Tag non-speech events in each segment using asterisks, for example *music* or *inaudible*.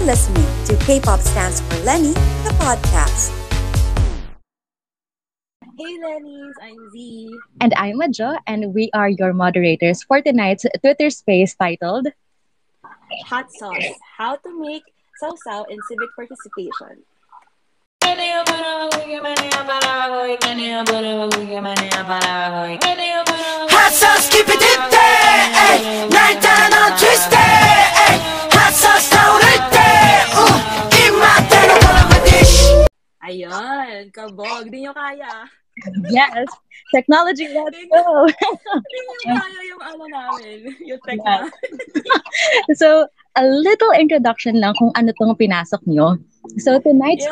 You're listening to K-Pop Stands for Lenny, the podcast. Hey Lennies, I'm Z. And I'm Majo, and we are your moderators for tonight's Twitter space titled Hot Sauce How to Make Sao Sao in Civic Participation. Hot sauce, keep it deep. Ayun, kabog. Di nyo kaya. Yes, technology, let's go! Di nyo kaya yung ano namin. Yung tech na. so, a little introduction lang kung ano tong pinasok nyo. So, tonight's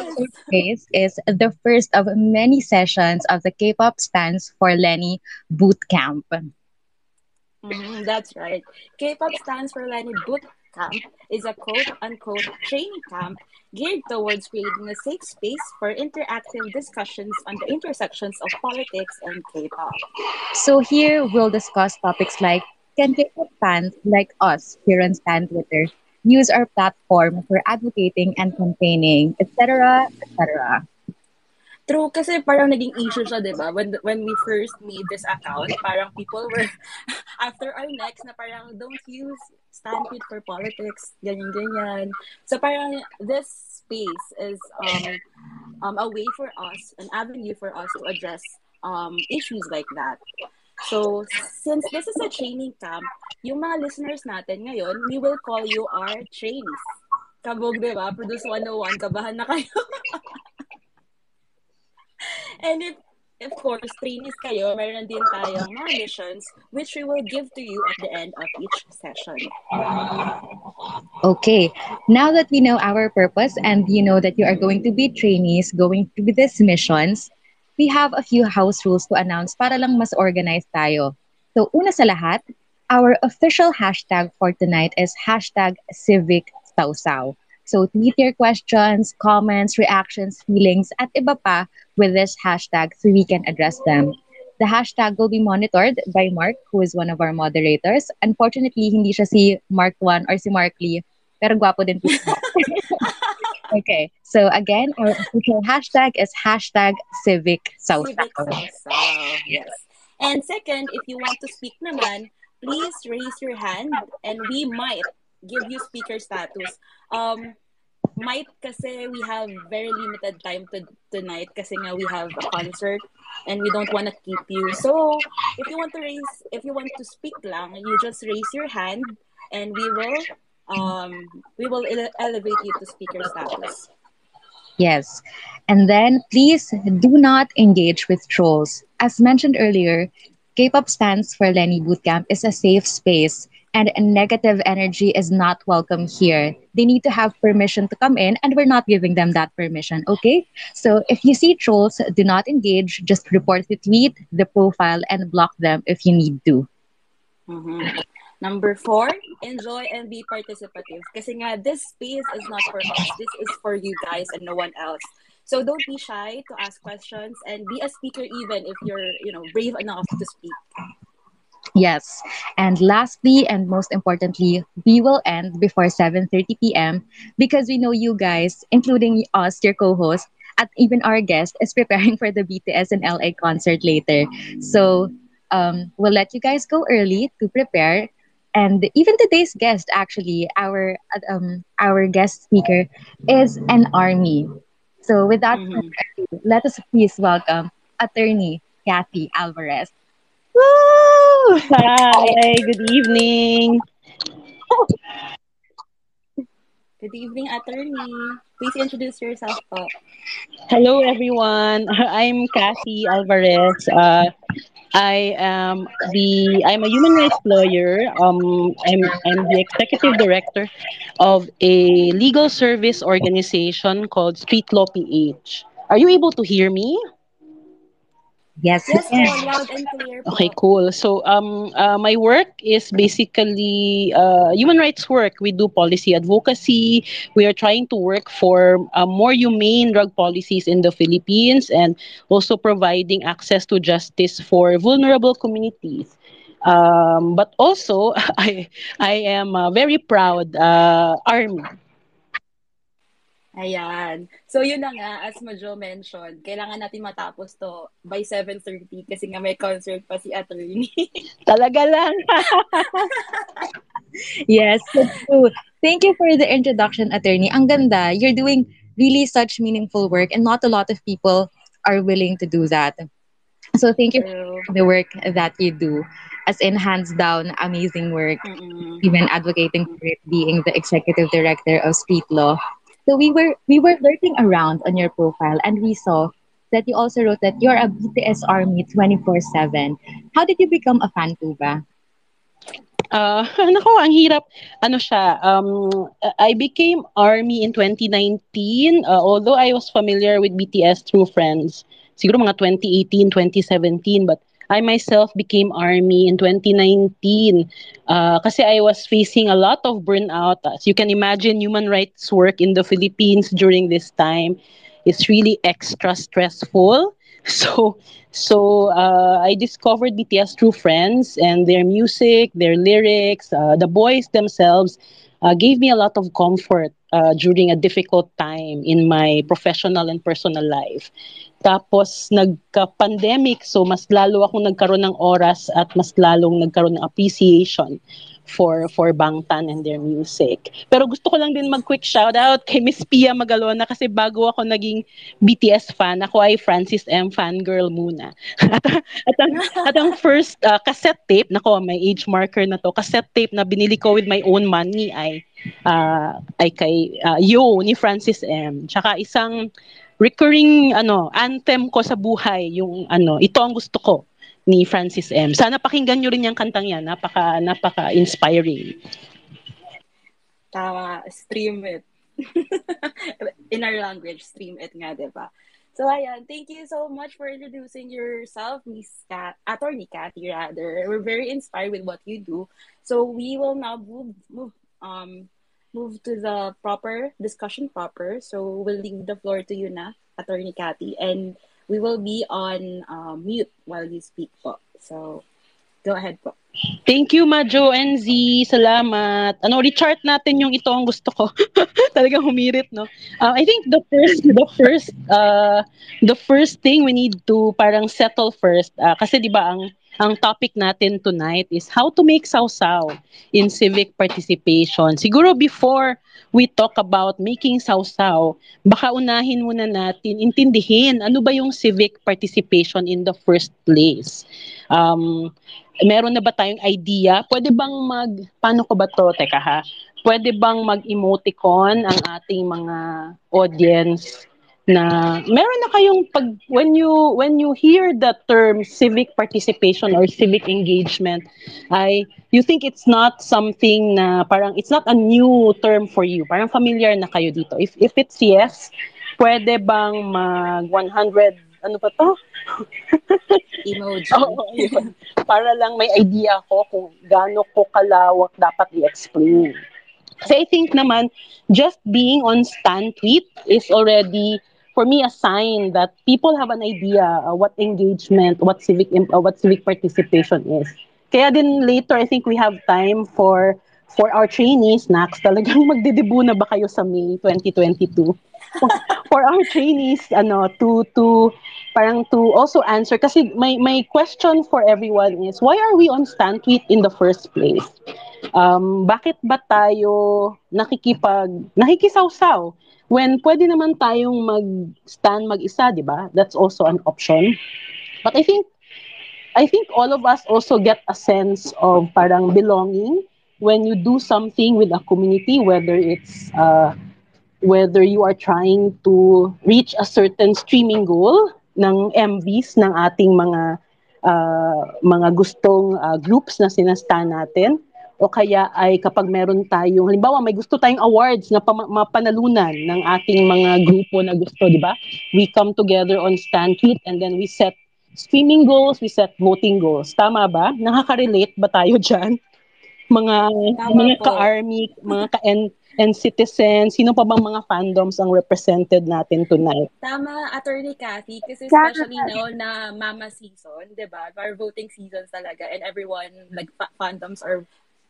Yes. Is the first of many sessions of the K-pop stands for Lenny Bootcamp. Mhm, that's right. K-pop stands for Lenny Boot Camp is a quote-unquote training camp geared towards creating a safe space for interactive discussions on the intersections of politics and K-pop. So here we'll discuss topics like can K-pop fans like us here on Stan Twitter use our platform for advocating and campaigning, etc., etc. True, kasi parang naging issue siya, di ba? When, when we first made this account, parang people were, *laughs* after our next, na parang don't use Stampede for politics, ganyan-ganyan. So parang this space is um, um, a way for us, an avenue for us to address um, issues like that. So, since this is a training camp, yung mga listeners natin ngayon, we will call you our trainees. Kabog, di ba? Produce 101, kabahan na kayo. *laughs* And if, of course, trainees kayo, meron din tayong mga missions which we will give to you at the end of each session. Okay, now that we know our purpose and you know that you are going to be trainees going to these missions, we have a few house rules to announce para lang mas organized tayo. So, una sa lahat, our official hashtag for tonight is hashtag civic sausaw. So, tweet your questions, comments, reactions, feelings, at iba pa with this hashtag so we can address them. The hashtag will be monitored by Mark, who is one of our moderators. Unfortunately, hindi siya si Mark 1 or si Mark Lee, pero gwapo din po siya. *laughs* okay, so again, our official hashtag is hashtag civic Civic sausaw. Sausaw. Yes. And second, if you want to speak naman, please raise your hand and we might give you speaker status. Um, might kasi we have very limited time to tonight kasi nga we have a concert and we don't want to keep you. So, if you want to raise, if you want to speak lang, you just raise your hand and we will um we will ele- elevate you to speaker status. Yes. And then please do not engage with trolls. As mentioned earlier, K-pop stands for Lenny Bootcamp is a safe space and negative energy is not welcome here. They need to have permission to come in and we're not giving them that permission, okay? So if you see trolls, do not engage, just report the tweet, the profile and block them if you need to. Mhm. Number four, enjoy and be participative. Nga, this space is not for us. This is for you guys and no one else. So don't be shy to ask questions and be a speaker even if you're, you know, brave enough to speak. Yes. And lastly and most importantly, we will end before 7:30 p.m. because we know you guys, including us, your co-host, and even our guest is preparing for the BTS and LA concert later. So, um, we'll let you guys go early to prepare. And even today's guest, actually, our um, our guest speaker is an army. So, without further ado, let us please welcome attorney Kathy Alvarez. Woo! Hi, good evening. Good evening, attorney. Please introduce yourself po. Hello, everyone. *laughs* I'm Kathy Alvarez. Uh, I am the I'm a human rights lawyer. Um, I'm I'm the executive director of a legal service organization called Street Law PH. Are you able to hear me? Yes, Yes, po, yes. loud and clear po. Okay, cool. So, um, uh, my work is basically uh, human rights work. We do policy advocacy. We are trying to work for uh, more humane drug policies in the Philippines and also providing access to justice for vulnerable communities. Um, but also, *laughs* I I am a very proud uh, army. Ayan. So yun na nga, as Majo mentioned, kailangan natin matapos to by 7.30 kasi nga may concert pa si attorney. *laughs* Talaga lang. *laughs* Yes, that's true. Thank you for the introduction, attorney. Ang ganda. You're doing really such meaningful work and not a lot of people are willing to do that. So thank you for the work that you do. As in, hands down, amazing work. Mm-mm. Even advocating for it, being the executive director of Street Law. So we were we were lurking around on your profile and we saw that you also wrote that you're a BTS army 24/7. How did you become a fan po ba? Ah, *laughs* nako, ang hirap. Ano siya, um, I became ARMY in 2019, uh, although I was familiar with BTS through friends. Siguro mga 2018, 2017, but I myself became ARMY in 2019 uh, kasi I was facing a lot of burnout. As you can imagine, human rights work in the Philippines during this time is really extra stressful. *laughs* So, so uh, I discovered BTS through friends and their music, their lyrics, uh, the boys themselves uh, gave me a lot of comfort uh, during a difficult time in my professional and personal life. Tapos nagka-pandemic, so mas lalo akong nagkaroon ng oras at mas lalong nagkaroon ng appreciation for for Bangtan and their music. Pero gusto ko lang din mag-quick shoutout kay Miss Pia Magalona kasi bago ako naging BTS fan, ako ay Francis M. fangirl muna. *laughs* at, at, ang, at ang first uh, cassette tape, nako may age marker na to, cassette tape na binili ko with my own money ay uh, ay kay uh, Yo ni Francis M. Tsaka isang recurring ano anthem ko sa buhay yung ano ito ang gusto ko ni Francis M. Sana pakinggan nyo rin yung kantang yan. Napaka, napaka-inspiring. Tama, stream it. *laughs* In our language, stream it nga, di ba? So, ayan, thank you so much for introducing yourself, Miss Kat, Attorney Cathy, rather. We're very inspired with what you do. So, we will now move, move, um, move to the proper discussion proper. So, we'll leave the floor to you na, Attorney Cathy, and we will be on uh, mute while you speak po. So, go ahead po. Thank you, Majo and Z. Salamat. Ano, rechart natin yung ito ang gusto ko. *laughs* Talagang humirit, no? Uh, I think the first, the first, uh, the first thing we need to parang settle first, uh, kasi di ba ang ang topic natin tonight is how to make sausaw in civic participation. Siguro before we talk about making sausaw, baka unahin muna natin intindihin ano ba yung civic participation in the first place. Um, meron na ba tayong idea? Pwede bang mag, paano ko ba to? Teka ha, pwede bang mag-emoticon ang ating mga audience na meron na kayong pag when you when you hear the term civic participation or civic engagement ay you think it's not something na parang it's not a new term for you parang familiar na kayo dito if if it's yes pwede bang mag 100 ano pa to *laughs* Emoji. Yun. Para lang may idea ko kung gaano ko kalawak dapat i-explain. Kasi I think naman, just being on stand tweet is already, for me, a sign that people have an idea uh, what engagement, what civic uh, what civic participation is. Kaya din later, I think we have time for for our trainees, Nax, talagang *laughs* magdidibu na ba kayo sa May 2022? for our trainees, ano, to, to, parang to also answer, kasi my, my question for everyone is, why are we on stand tweet in the first place? Um, bakit ba tayo nakikipag, nakikisawsaw? When pwede naman tayong mag-stand mag-isa, di ba? That's also an option. But I think, I think all of us also get a sense of parang belonging when you do something with a community, whether it's uh, whether you are trying to reach a certain streaming goal ng MVs ng ating mga uh, mga gustong uh, groups na sinasta natin o kaya ay kapag meron tayong halimbawa may gusto tayong awards na pama- mapanalunan ng ating mga grupo na gusto, di ba? We come together on Stand Tweet and then we set streaming goals, we set voting goals. Tama ba? Nakaka-relate ba tayo *laughs* dyan? Mga Tama mga po. ka-army, mga ka-N and citizens, sino pa bang mga fandoms ang represented natin tonight? Tama, Attorney Cathy, kasi especially now na mama season, di ba? Our voting seasons talaga and everyone, like, fa- fandoms are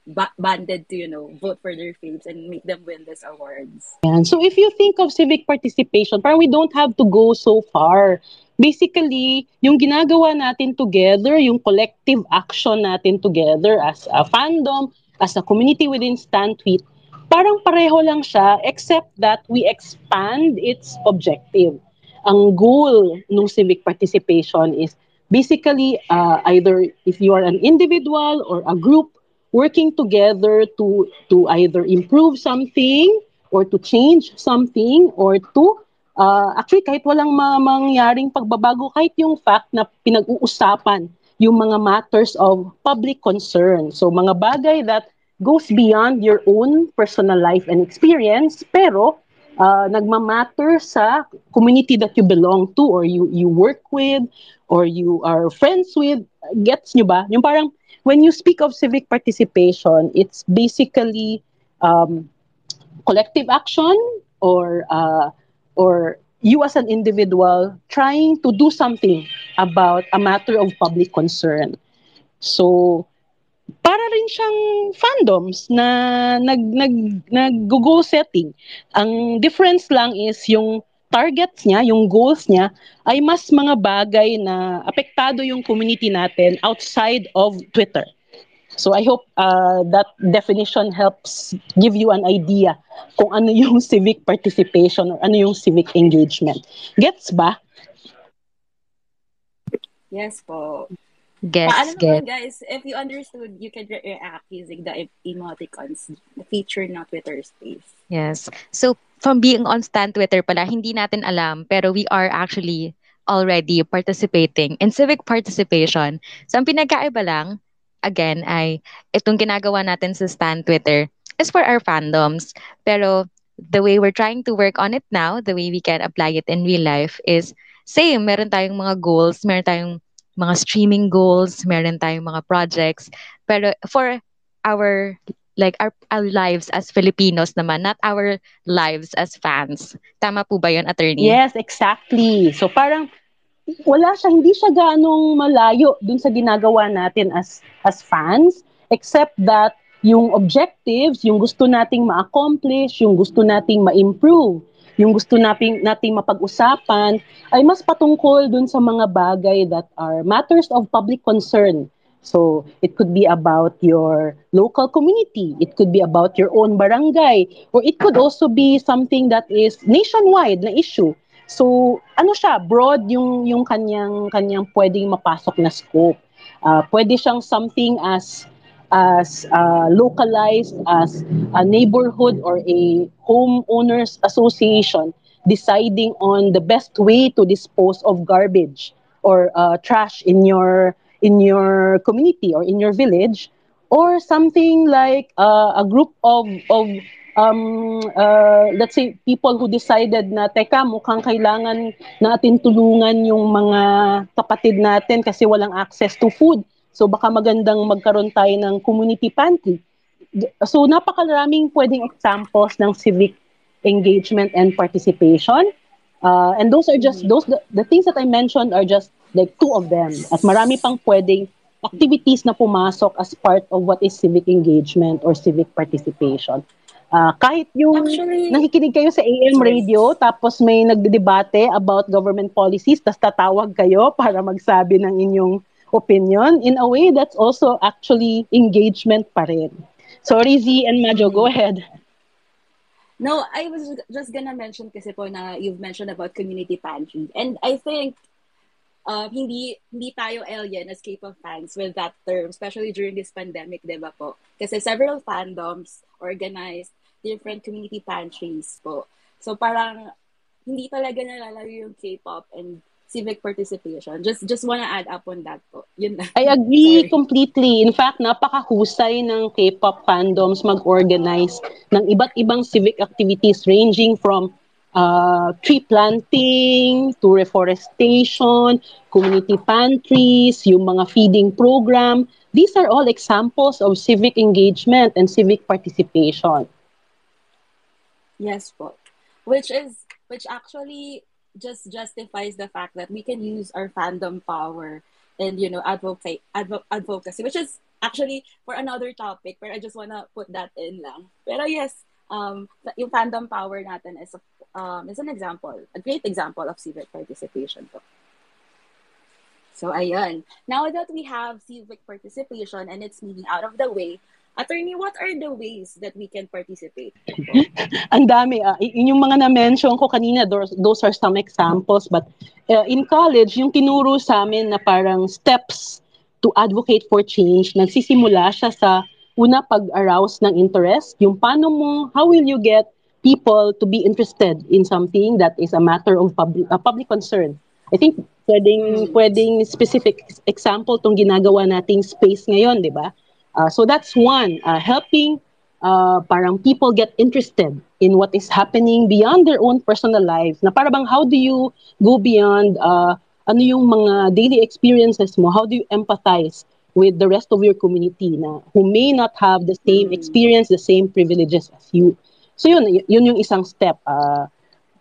ba- banded to, you know, vote for their faves and make them win these awards. Yan. So if you think of civic participation, parang we don't have to go so far. Basically, yung ginagawa natin together, yung collective action natin together as a fandom, as a community within Stan Tweet, parang pareho lang siya except that we expand its objective. Ang goal ng civic participation is basically uh, either if you are an individual or a group working together to to either improve something or to change something or to uh, actually kahit walang ma- mangyaring pagbabago kahit yung fact na pinag-uusapan yung mga matters of public concern. So mga bagay that goes beyond your own personal life and experience pero uh, nagmamatter sa community that you belong to or you you work with or you are friends with. Gets nyo ba? Yung parang when you speak of civic participation it's basically um, collective action or uh, or you as an individual trying to do something about a matter of public concern. So para rin siyang fandoms na nag nag nag goal setting. Ang difference lang is yung targets niya, yung goals niya ay mas mga bagay na apektado yung community natin outside of Twitter. So I hope uh, that definition helps give you an idea kung ano yung *laughs* civic participation or ano yung civic engagement. Gets ba? Yes po. Gets, Paano gets. naman guys, if you understood, you can re- react using the em- emoticons featured na Twitter space. Yes. So, from being on Stan Twitter pala, hindi natin alam, pero we are actually already participating in civic participation. So, ang pinagkaiba lang, again, ay itong ginagawa natin sa Stan Twitter is for our fandoms. Pero, the way we're trying to work on it now, the way we can apply it in real life is same. Meron tayong mga goals, meron tayong mga streaming goals, meron tayong mga projects. Pero for our like our, our lives as Filipinos naman, not our lives as fans. Tama po ba yun, attorney? Yes, exactly. So parang wala siya, hindi siya ganong malayo dun sa ginagawa natin as as fans, except that yung objectives, yung gusto nating ma-accomplish, yung gusto nating ma-improve, yung gusto nating, nating mapag-usapan, ay mas patungkol dun sa mga bagay that are matters of public concern. So, it could be about your local community, it could be about your own barangay, or it could also be something that is nationwide na issue. So, ano siya, broad yung yung kanyang kanyang pwedeng mapasok na scope. Uh, pwede siyang something as as uh, localized as a neighborhood or a homeowners association deciding on the best way to dispose of garbage or uh, trash in your in your community or in your village or something like uh, a group of of um, uh, let's say people who decided na teka mukhang kailangan natin tulungan yung mga kapatid natin kasi walang access to food so baka magandang magkaroon tayo ng community pantry so napakaraming pwedeng examples ng civic engagement and participation. Uh, and those are just those the, the things that I mentioned are just like two of them. At marami pang pwedeng activities na pumasok as part of what is civic engagement or civic participation. Uh, kahit yung Actually- nakikinig kayo sa AM radio tapos may nagdedebate about government policies tapos tatawag kayo *laughs* para magsabi ng inyong opinion, in a way that's also actually engagement pa rin. Sorry Z and Majo, go ahead. No, I was just gonna mention kasi po na you've mentioned about community pantry. And I think uh, hindi hindi tayo alien as K-pop fans with that term, especially during this pandemic, di ba po? Kasi several fandoms organized different community pantries po. So parang hindi talaga nalalayo yung K-pop and civic participation. Just just wanna add up on that po. Yun na. I agree Sorry. completely. In fact, napakahusay ng K-pop fandoms mag-organize ng iba't ibang civic activities ranging from uh, tree planting to reforestation, community pantries, yung mga feeding program. These are all examples of civic engagement and civic participation. Yes po. Which is which actually just justifies the fact that we can use our fandom power and you know advocate advo- advocacy which is actually for another topic, but I just wanna put that in lang. Pero yes, um, yung fandom power natin is, a, um, is an example, a great example of civic participation to. So, ayun. Now that we have civic participation and it's moving out of the way, Attorney, what are the ways that we can participate? *laughs* Ang dami. yun yung mga na-mention ko kanina, those, those are some examples. But uh, in college, yung tinuro sa amin na parang steps to advocate for change, nagsisimula siya sa una pag-arouse ng interest. Yung paano mo, how will you get people to be interested in something that is a matter of public, uh, public concern? I think pwedeng, pwedeng specific example tong ginagawa nating space ngayon, di ba? Uh, so that's one, uh, helping uh, parang people get interested in what is happening beyond their own personal lives. Na para bang how do you go beyond uh, ano yung mga daily experiences mo? How do you empathize with the rest of your community na who may not have the same experience, the same privileges as you? So yun, yun yung isang step. Uh,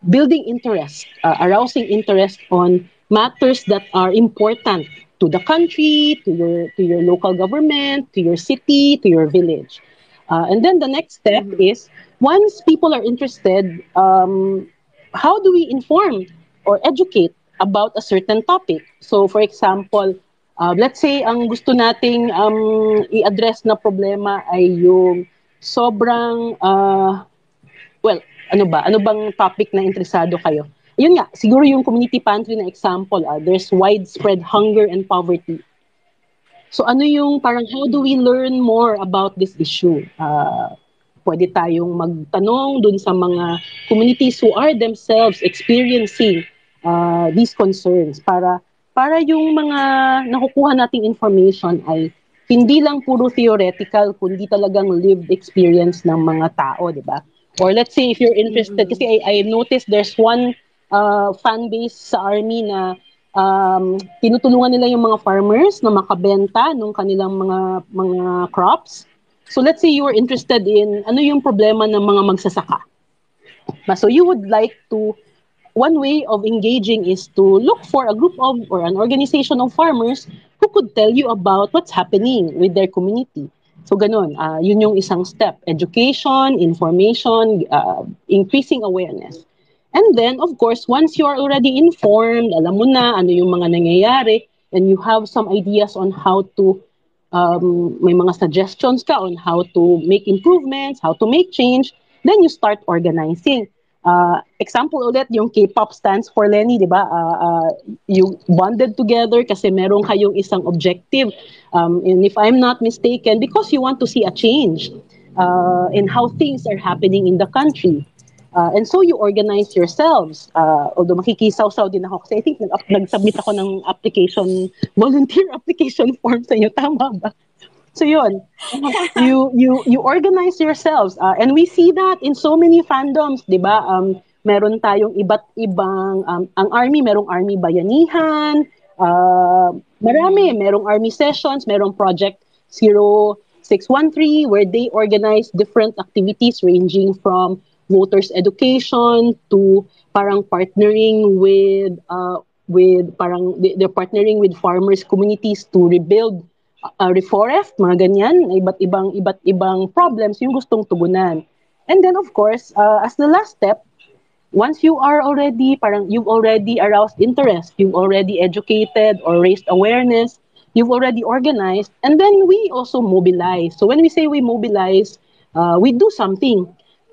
building interest, uh, arousing interest on matters that are important to the country, to your to your local government, to your city, to your village. Uh, and then the next step is once people are interested, um, how do we inform or educate about a certain topic? So, for example, uh, let's say ang gusto nating um, i-address na problema ay yung sobrang uh, well, ano ba? Ano bang topic na interesado kayo? Yun nga, siguro yung community pantry na example, ah, there's widespread hunger and poverty. So ano yung parang how do we learn more about this issue? Uh, pwede tayong magtanong dun sa mga communities who are themselves experiencing uh, these concerns para para yung mga nakukuha nating information ay hindi lang puro theoretical kundi talagang lived experience ng mga tao, di ba? Or let's say if you're interested, kasi I, I noticed there's one uh, fan base sa army na um, tinutulungan nila yung mga farmers na makabenta ng kanilang mga mga crops. So let's say you are interested in ano yung problema ng mga magsasaka. Ma- So you would like to one way of engaging is to look for a group of or an organization of farmers who could tell you about what's happening with their community. So ganun, ah, yun yung isang step. Education, information, ah, increasing awareness. And then, of course, once you are already informed, alam mo na ano yung mga nangyayari, and you have some ideas on how to, um, may mga suggestions ka on how to make improvements, how to make change, then you start organizing. Uh, example ulit, yung K-pop stands for Lenny, di ba? Uh, uh, you bonded together kasi meron kayong isang objective. Um, and if I'm not mistaken, because you want to see a change uh, in how things are happening in the country. Uh, and so you organize yourselves. Uh, although makikisaw-saw din ako kasi I think nag- nag-submit ako ng application, *laughs* volunteer application form sa inyo. Tama ba? So yun, you you you organize yourselves uh, and we see that in so many fandoms, 'di ba? Um meron tayong iba't ibang um, ang army, merong army bayanihan, uh, marami, merong army sessions, merong project 0613 where they organize different activities ranging from voters education to parang partnering with uh, with parang they- they're partnering with farmers communities to rebuild uh, reforest, mga ganyan, iba't ibang iba't ibang problems yung gustong tugunan. And then of course, uh, as the last step, once you are already parang you've already aroused interest, you've already educated or raised awareness, you've already organized, and then we also mobilize. So when we say we mobilize, uh, we do something.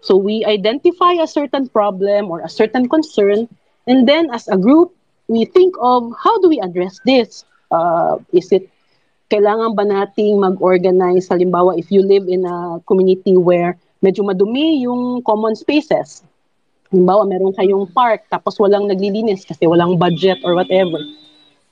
So we identify a certain problem or a certain concern, and then as a group, we think of how do we address this? Uh, is it kailangan ba nating mag-organize, halimbawa, if you live in a community where medyo madumi yung common spaces, halimbawa, meron kayong park, tapos walang naglilinis kasi walang budget or whatever,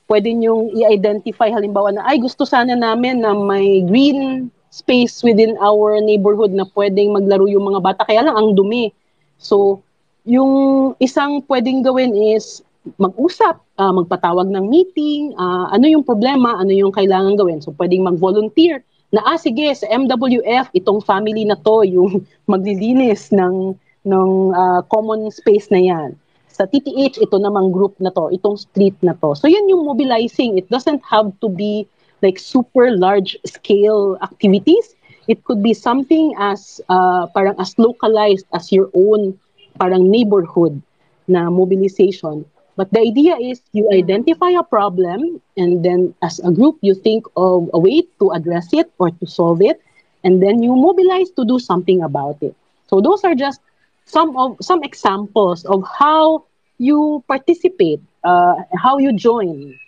pwede niyong i-identify, halimbawa, na, ay, gusto sana namin na may green space within our neighborhood na pwedeng maglaro yung mga bata, kaya lang ang dumi. So, yung isang pwedeng gawin is mag-usap, ah, magpatawag ng meeting, ah, ano yung problema, ano yung kailangan gawin. So pwedeng mag-volunteer na ah sige sa MWF itong family na to yung *laughs* maglilinis ng ng ah, common space na yan. Sa TTH ito namang group na to, itong street na to. So yun yung mobilizing. It doesn't have to be like super large scale activities. It could be something as uh, parang as localized as your own parang neighborhood na mobilization. But the idea is you identify a problem and then as a group you think of a way to address it or to solve it and then you mobilize to do something about it. So those are just some of some examples of how you participate, uh, how you join.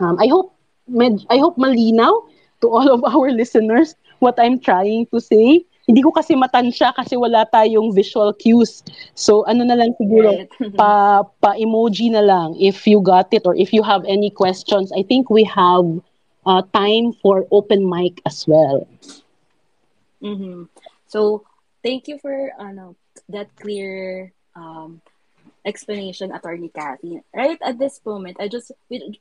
Um, I hope med- I hope malinaw to all of our *laughs* listeners what I'm trying to say. Hindi ko kasi matansya kasi wala tayong visual cues. So ano na lang siguro *laughs* pa pa emoji na lang if you got it or if you have any questions. I think we have uh, time for open mic as well. hmm So, thank you for ano that clear um, explanation, Attorney Kathy. Right at this moment, I just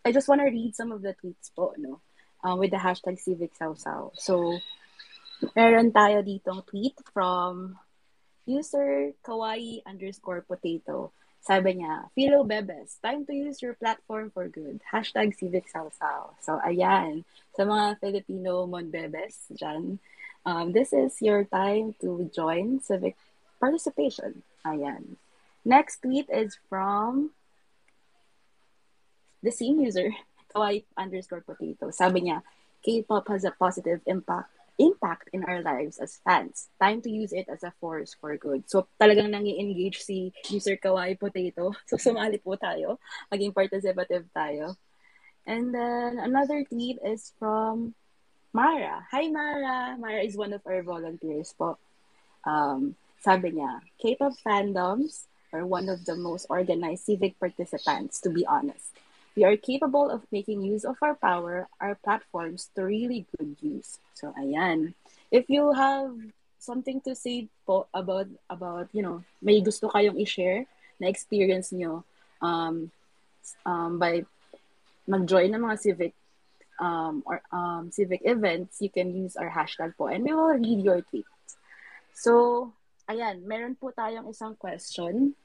I just want to read some of the tweets po, no? Um, with the hashtag Civic Sausaw. So, meron tayo ditong tweet from user kawaii underscore potato. Sabi niya, Philo Bebes, time to use your platform for good. Hashtag Civic Sausaw. So, ayan. Sa mga Filipino Mon Bebes dyan, um, this is your time to join civic participation. Ayan. Next tweet is from the same user, *laughs* kawaii underscore potato. Sabi niya, K-pop has a positive impact impact in our lives as fans. Time to use it as a force for good. So talagang nangi engage si user Kawaii Potato. *laughs* So sumali po tayo. Maging participative tayo. And then another tweet is from Mara. Hi Mara. Mara is one of our volunteers po. Um, sabi niya, K-pop fandoms are one of the most organized civic participants, to be honest. We are capable of making use of our power, our platforms to really good use. So, ayan. If you have something to say po about, about you know, may gusto kayong i-share na experience nyo um, um, by mag-join ng mga civic um, or um, civic events, you can use our hashtag po and we will read your tweets. So, ayan, meron po tayong isang question.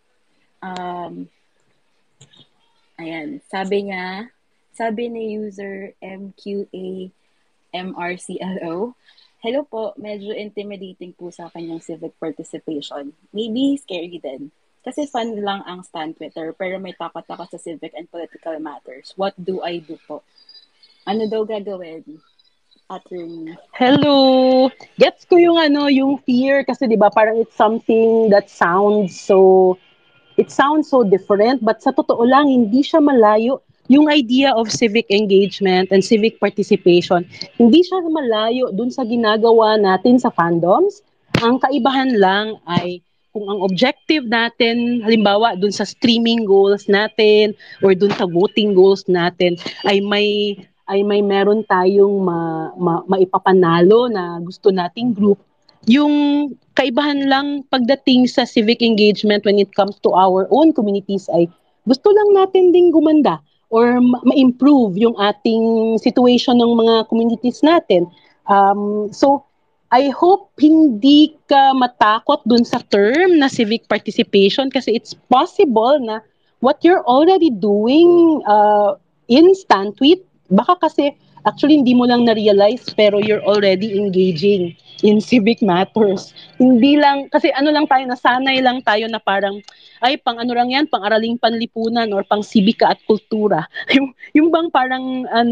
Um, ayan, sabi niya, sabi ni user MQA MRCLO, Hello po, medyo intimidating po sa kanyang civic participation. Maybe scary din. Kasi fun lang ang stand Twitter, pero may takot ako sa civic and political matters. What do I do po? Ano daw gagawin? Attorney. Hello! Gets ko yung ano, yung fear kasi 'di ba parang it's something that sounds so it sounds so different but sa totoo lang hindi siya malayo yung idea of civic engagement and civic participation. Hindi siya malayo dun sa ginagawa natin sa fandoms. Ang kaibahan lang ay kung ang objective natin, halimbawa dun sa streaming goals natin or dun sa voting goals natin ay may ay may meron tayong ma, ma, maipapanalo na gusto nating group, yung kaibahan lang pagdating sa civic engagement when it comes to our own communities ay gusto lang natin ding gumanda or ma- ma-improve yung ating situation ng mga communities natin. Um, so, I hope hindi ka matakot dun sa term na civic participation kasi it's possible na what you're already doing uh, in Stantuit, baka kasi actually hindi mo lang na-realize pero you're already engaging in civic matters. Hindi lang, kasi ano lang tayo, nasanay lang tayo na parang, ay, pang ano lang yan, pang araling panlipunan or pang sibika at kultura. *laughs* yung, yung bang parang um,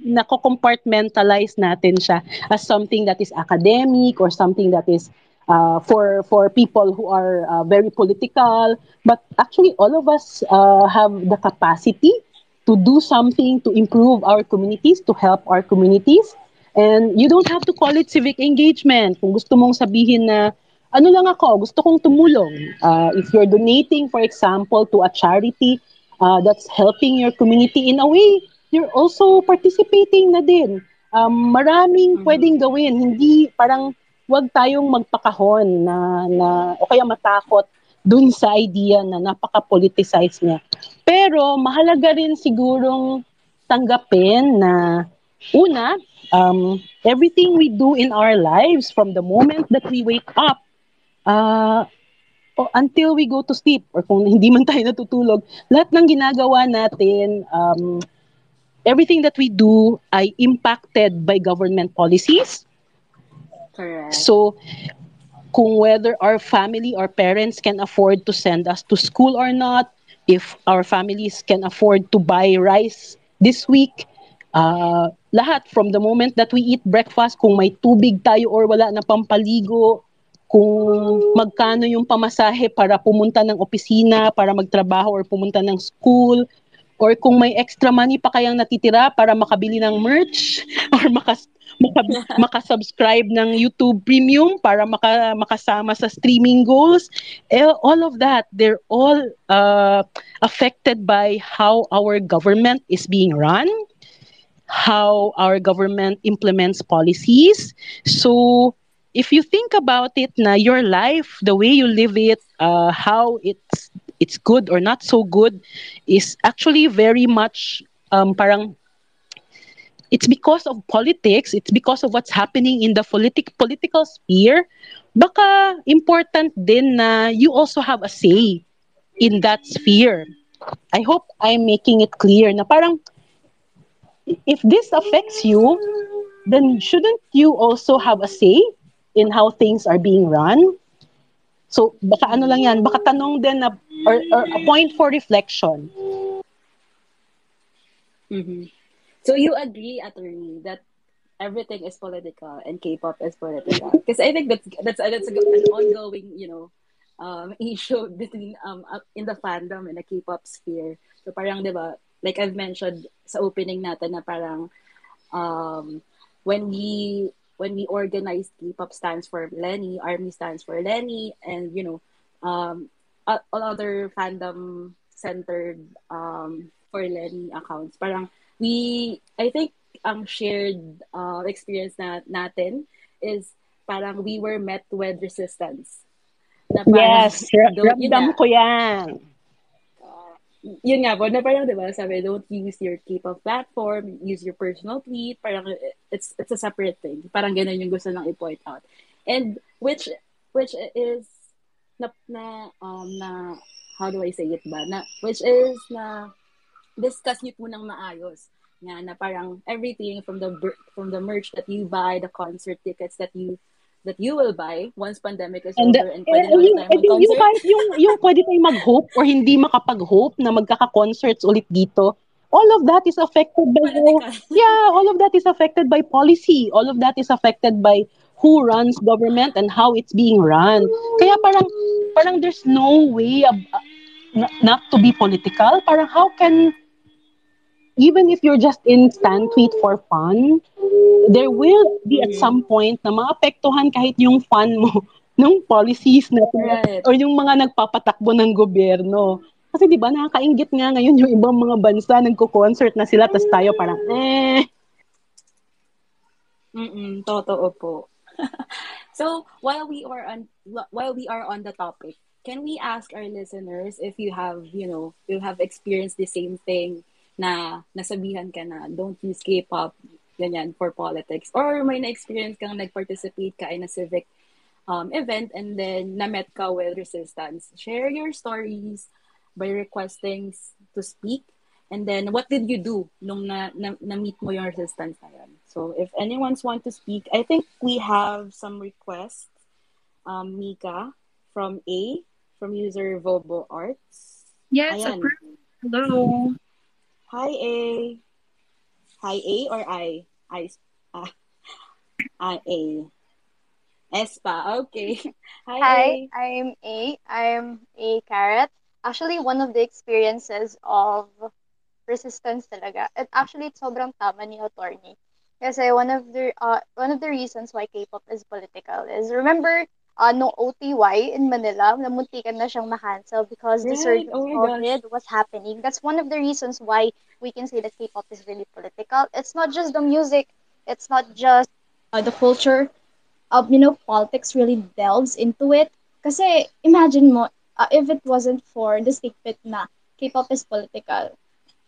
nako-compartmentalize natin siya as something that is academic or something that is uh, for for people who are uh, very political. But actually, all of us uh, have the capacity to do something to improve our communities, to help our communities. And you don't have to call it civic engagement. Kung gusto mong sabihin na, ano lang ako, gusto kong tumulong. Uh, if you're donating, for example, to a charity uh, that's helping your community in a way, you're also participating na din. Um, maraming Mhm. pwedeng gawin. Hindi parang wag tayong magpakahon na, na o kaya matakot dun sa idea na napaka-politicize niya. Pero mahalaga rin sigurong tanggapin na una, um, everything we do in our lives from the moment that we wake up uh, until we go to sleep or kung hindi man tayo natutulog, lahat ng ginagawa natin um, everything that we do ay impacted by government policies. Correct. So, kung whether our family or parents can afford to send us to school or not, if our families can afford to buy rice this week, uh, lahat from the moment that we eat breakfast, kung may tubig tayo or wala na pampaligo, kung magkano yung pamasahe para pumunta ng opisina, para magtrabaho or pumunta ng school, or kung may extra money pa kayang natitira para makabili ng merch *laughs* or makas maka, *laughs* makasubscribe ng YouTube Premium para maka, makasama sa streaming goals. Eh, all of that, they're all uh, affected by how our government is being run, how our government implements policies. So, if you think about it na your life, the way you live it, uh, how it's it's good or not so good is actually very much um, parang it's because of politics, it's because of what's happening in the politic political sphere, baka important din na you also have a say in that sphere. I hope I'm making it clear na parang if this affects you, then shouldn't you also have a say in how things are being run? So baka ano lang yan, baka tanong din na or, or a point for reflection. Mhm. So you agree, attorney, that everything is political and K-pop is political? Because I think that's that's that's a, an ongoing, you know, um, *laughs* issue between um uh, in the fandom and the K-pop sphere. So parang 'di ba, like I've mentioned sa opening natin na parang um when we when we organized K-pop stands for Lenny, Army stands for Lenny, and you know, um, all other fandom centered um, for Lenny accounts. Parang we, I think, ang shared uh, experience na natin is parang we were met with resistance. Na parang, Yes, ramdam ko yan. yun nga po, na parang, di ba, sabi, don't use your K-pop platform, use your personal tweet, parang, it's, it's a separate thing. Parang ganun yung gusto nang i-point out. And, which, which is, na, na, um, na, how do I say it ba? Na, which is, na, discuss niyo po ng maayos. Nga, na parang, everything from the, from the merch that you buy, the concert tickets that you, that you will buy once pandemic is And, over and pwede eh, na ulit yung, tayo eh, yung, mag-concert. kahit yung, yung pwede tayo mag-hope or hindi makapag-hope na magkaka-concerts ulit dito, all of that is affected by yeah, all of that is affected by policy. All of that is affected by who runs government and how it's being run. Kaya parang parang there's no way ab- not to be political. Parang how can even if you're just in stand tweet for fun, there will be at some point na maapektuhan kahit yung fun mo *laughs* ng policies na Right. or yung mga nagpapatakbo ng gobyerno. Kasi di ba nakakaingit nga ngayon yung ibang mga bansa nagko-concert na sila tas tayo parang eh Mm-mm, totoo po. *laughs* so, while we are on while we are on the topic, can we ask our listeners if you have, you know, you have experienced the same thing na nasabihan ka na don't use K-pop ganyan for politics or may na-experience kang nag-participate ka in a civic um, event and then na-met ka with resistance. Share your stories by requesting to speak And then, what did you do nung na, na, na-meet mo yung resistance na yun? So, if anyone's want to speak, I think we have some requests. Um, Mika from A, from user Vobo Arts. Yes, Ayan. approved. Hello. Hi, A. Hi, A or I? I, ah, I, A. Espa, okay. Hi, *laughs* Hi, A. I'm A. I'm A Carrot. Actually, one of the experiences of resistance talaga. It actually it's sobrang tama ni attorney. Kasi one of the uh, one of the reasons why K-pop is political is remember uh, no OTY in Manila, namuntikan na siyang na-cancel because the surge Oh of gosh. COVID was happening. That's one of the reasons why we can say that K-pop is really political. It's not just the music, it's not just uh, the culture of you know politics really delves into it kasi imagine mo uh, if it wasn't for the statement na K-pop is political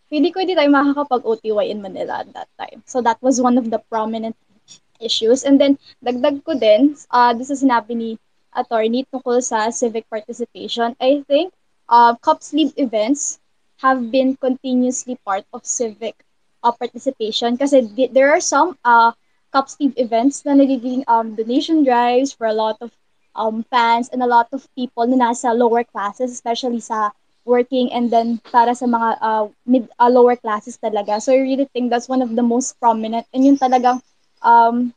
hindi ko hindi tayo makakapag-OTY in Manila at that time so that was one of the prominent issues and then dagdag ko din uh, this is sinabi ni attorney tungkol sa civic participation I think uh, cup sleeve events have been continuously part of civic uh, participation kasi di- there are some uh, Cup Steve events na nagiging um, donation drives for a lot of um, fans and a lot of people na nasa lower classes, especially sa working and then para sa mga uh, mid uh, lower classes talaga. So I really think that's one of the most prominent and yun talagang um,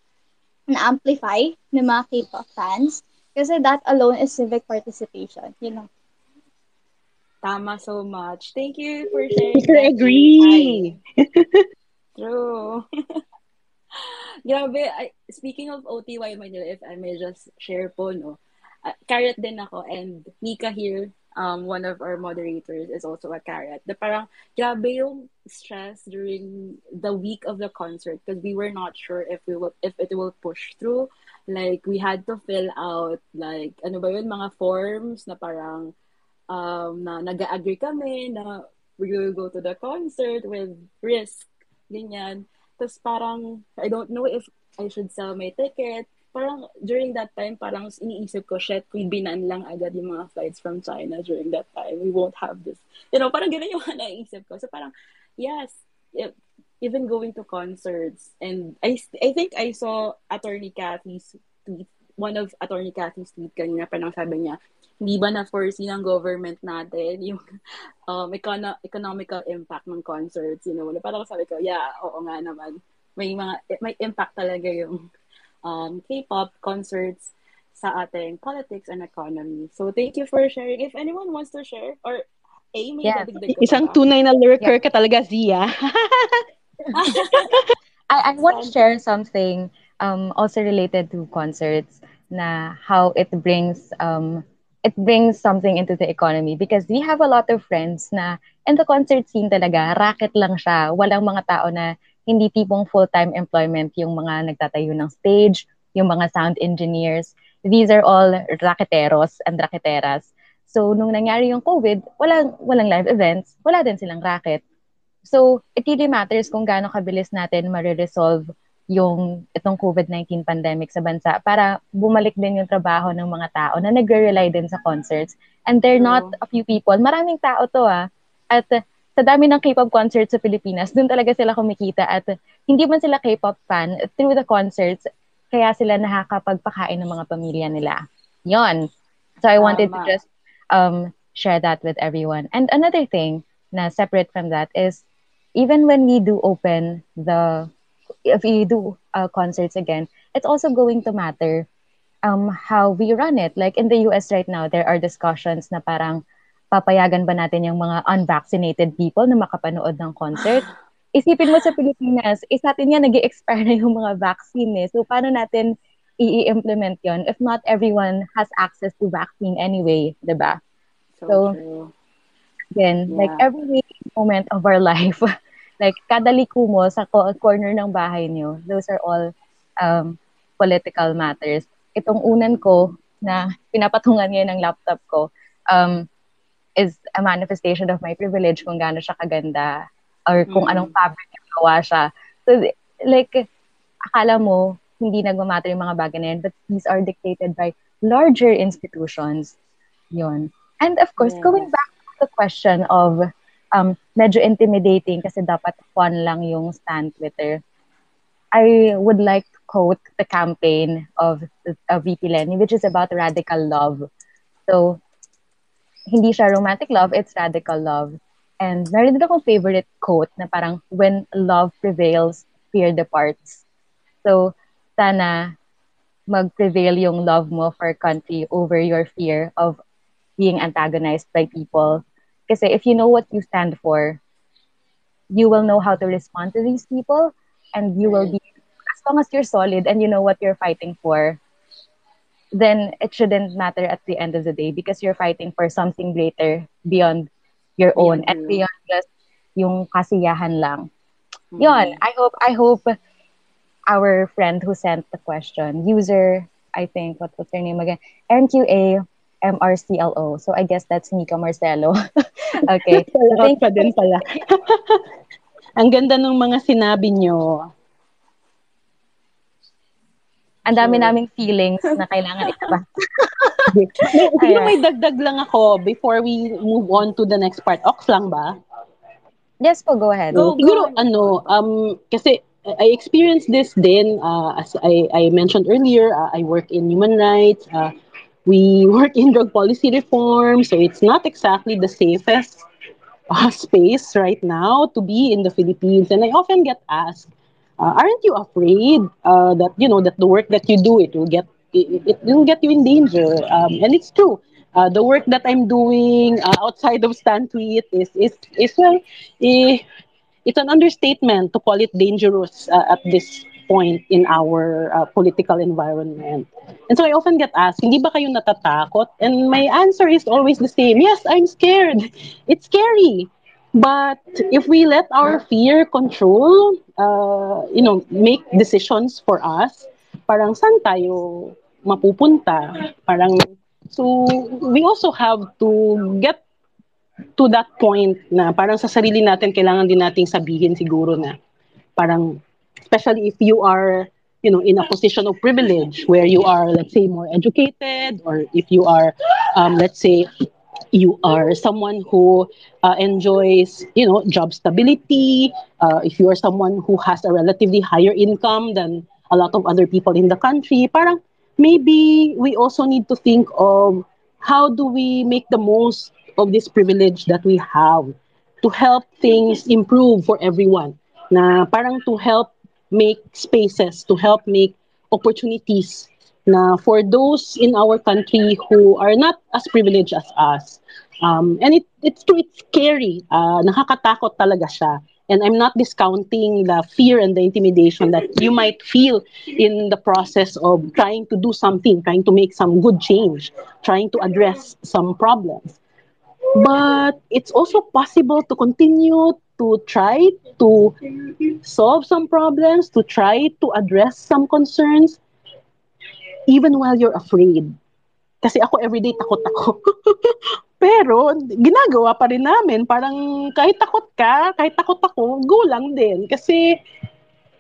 na-amplify ng mga K-pop fans kasi that alone is civic participation, you know. Tama so much. Thank you for sharing. That, agree. True. *laughs* Grabe, I, speaking of OTY Manila, if I may just share po, no, uh, carrot din ako and Mika here, um, one of our moderators is also a carrot. The parang, grabe yung stress during the week of the concert because we were not sure if we will, if it will push through. Like, we had to fill out, like, ano ba yun, mga forms na parang, um, na nag-agree kami na we will go to the concert with risk, ganyan. Tapos parang, I don't know if I should sell my ticket. Parang during that time, parang iniisip ko, shit, we binan lang agad yung mga flights from China during that time. We won't have this. You know, parang ganun yung *laughs* naiisip ko. So parang, yes, even going to concerts. And I, I think I saw Attorney Kathy's tweet, one of Attorney Kathy's tweet kanina, parang sabi niya, hindi ba na-foresee ng government natin *laughs* yung um, econo- economical impact ng concerts, you know, parang sabi ko, yeah, oo nga naman. May mga, may impact talaga yung um, K-pop concerts sa ating politics and economy. So, thank you for sharing. If anyone wants to share, or A, may ka Isang ba? tunay na lurker ka talaga, Zia. *laughs* I, I want to share something um, also related to concerts na how it brings um, it brings something into the economy because we have a lot of friends na in the concert scene talaga, racket lang siya. Walang mga tao na hindi tipong full-time employment yung mga nagtatayo ng stage, yung mga sound engineers. These are all raketeros and raketeras. So, nung nangyari yung COVID, walang, walang live events, wala din silang racket. So, it really matters kung gaano kabilis natin mariresolve yung itong COVID-19 pandemic sa bansa para bumalik din yung trabaho ng mga tao na nagre-rely din sa concerts. And they're not a few people. Maraming tao to ah. At sa dami ng K-pop concerts sa Pilipinas, dun talaga sila kumikita at hindi man sila K-pop fan, through the concerts, kaya sila nakakapagpakain ng mga pamilya nila. Yon. So I wanted to Tama. just um, share that with everyone. And another thing na separate from that is even when we do open the if we do uh, concerts again, it's also going to matter um, how we run it. Like in the US right now, there are discussions na parang papayagan ba natin yung mga unvaccinated people na makapanood ng concert? *sighs* Isipin mo sa Pilipinas, eh, sa atin yan, nag expire na yung mga vaccine eh. So, paano natin i-implement yon if not everyone has access to vaccine anyway, di ba? So, So, true. Then, like Yeah. every moment of our *laughs* life, like kada liko mo sa co- corner ng bahay niyo, those are all um, political matters. Itong unan ko na pinapatungan ngayon ng laptop ko um, is a manifestation of my privilege kung gaano siya kaganda or kung Mm. anong fabric yung gawa siya. So, like, akala mo, hindi nagmamatter yung mga bagay na yan, but these are dictated by larger institutions. Yun. And of course, Yes. going back to the question of um, medyo intimidating kasi dapat fun lang yung stand Twitter. I would like to quote the campaign of, of VP Lenny, which is about radical love. So, hindi siya romantic love, it's radical love. And meron din akong favorite quote na parang, when love prevails, fear departs. So, sana mag-prevail yung love mo for country over your fear of being antagonized by people. Kasi if you know what you stand for, you will know how to respond to these people and you will be, as long as you're solid and you know what you're fighting for, then it shouldn't matter at the end of the day because you're fighting for something greater beyond your own Beyond and beyond just yung kasiyahan lang. Mm. Yon, I hope I hope our friend who sent the question, user, I think what was her name again? MQA MRCLO. So I guess that's Nika Marcelo. *laughs* okay. *laughs* Thank pa din pala. *laughs* Ang ganda ng mga sinabi nyo. Ang dami Sure. naming feelings na kailangan siguro *laughs* Ayan. may dagdag lang ako before we move on to the next part. Ox lang ba? Yes po, go ahead. Go, Siguro, ano, um, kasi I experienced this din, uh, as I, I mentioned earlier, uh, I work in human rights, uh, we *laughs* work in drug policy reform, so it's not exactly the safest uh, space right now to be in the Philippines. And I often get asked, uh, aren't you afraid uh, that, you know, that the work that you do, it will get, it, it will get you in danger? Um, and it's true. Uh, the work that I'm doing uh, outside of Stan Tweet is, is, is well, eh, it's an understatement to call it dangerous uh, at this point in our uh, political environment. And so I often get asked, hindi ba kayo natatakot? And my answer is always the same. Yes, I'm scared. It's scary. But if we let our fear control, uh, you know, make decisions for us, parang saan tayo mapupunta? Parang, so we also have to get to that point na parang sa sarili natin kailangan din nating sabihin siguro na parang especially if you are you know in a position of privilege where you are let's say more educated or if you are um, let's say you are someone who uh, enjoys you know job stability. Uh, if you are someone who has a relatively higher income than a lot of other people in the country parang maybe we also need to think of how do we make the most of this privilege that we have to help things improve for everyone. Na parang to help make spaces to help make opportunities na for those in our country who are not as privileged as us um, and it, it's true it's scary uh, nakakatakot talaga siya and I'm not discounting the fear and the intimidation that you might feel in the process of trying to do something, trying to make some good change, trying to address some problems. But it's also possible to continue to try to solve some problems, to try to address some concerns, even while you're afraid. Kasi ako everyday takot ako. *laughs* Pero ginagawa pa rin namin. Parang kahit takot ka, kahit takot ako, go lang din. Kasi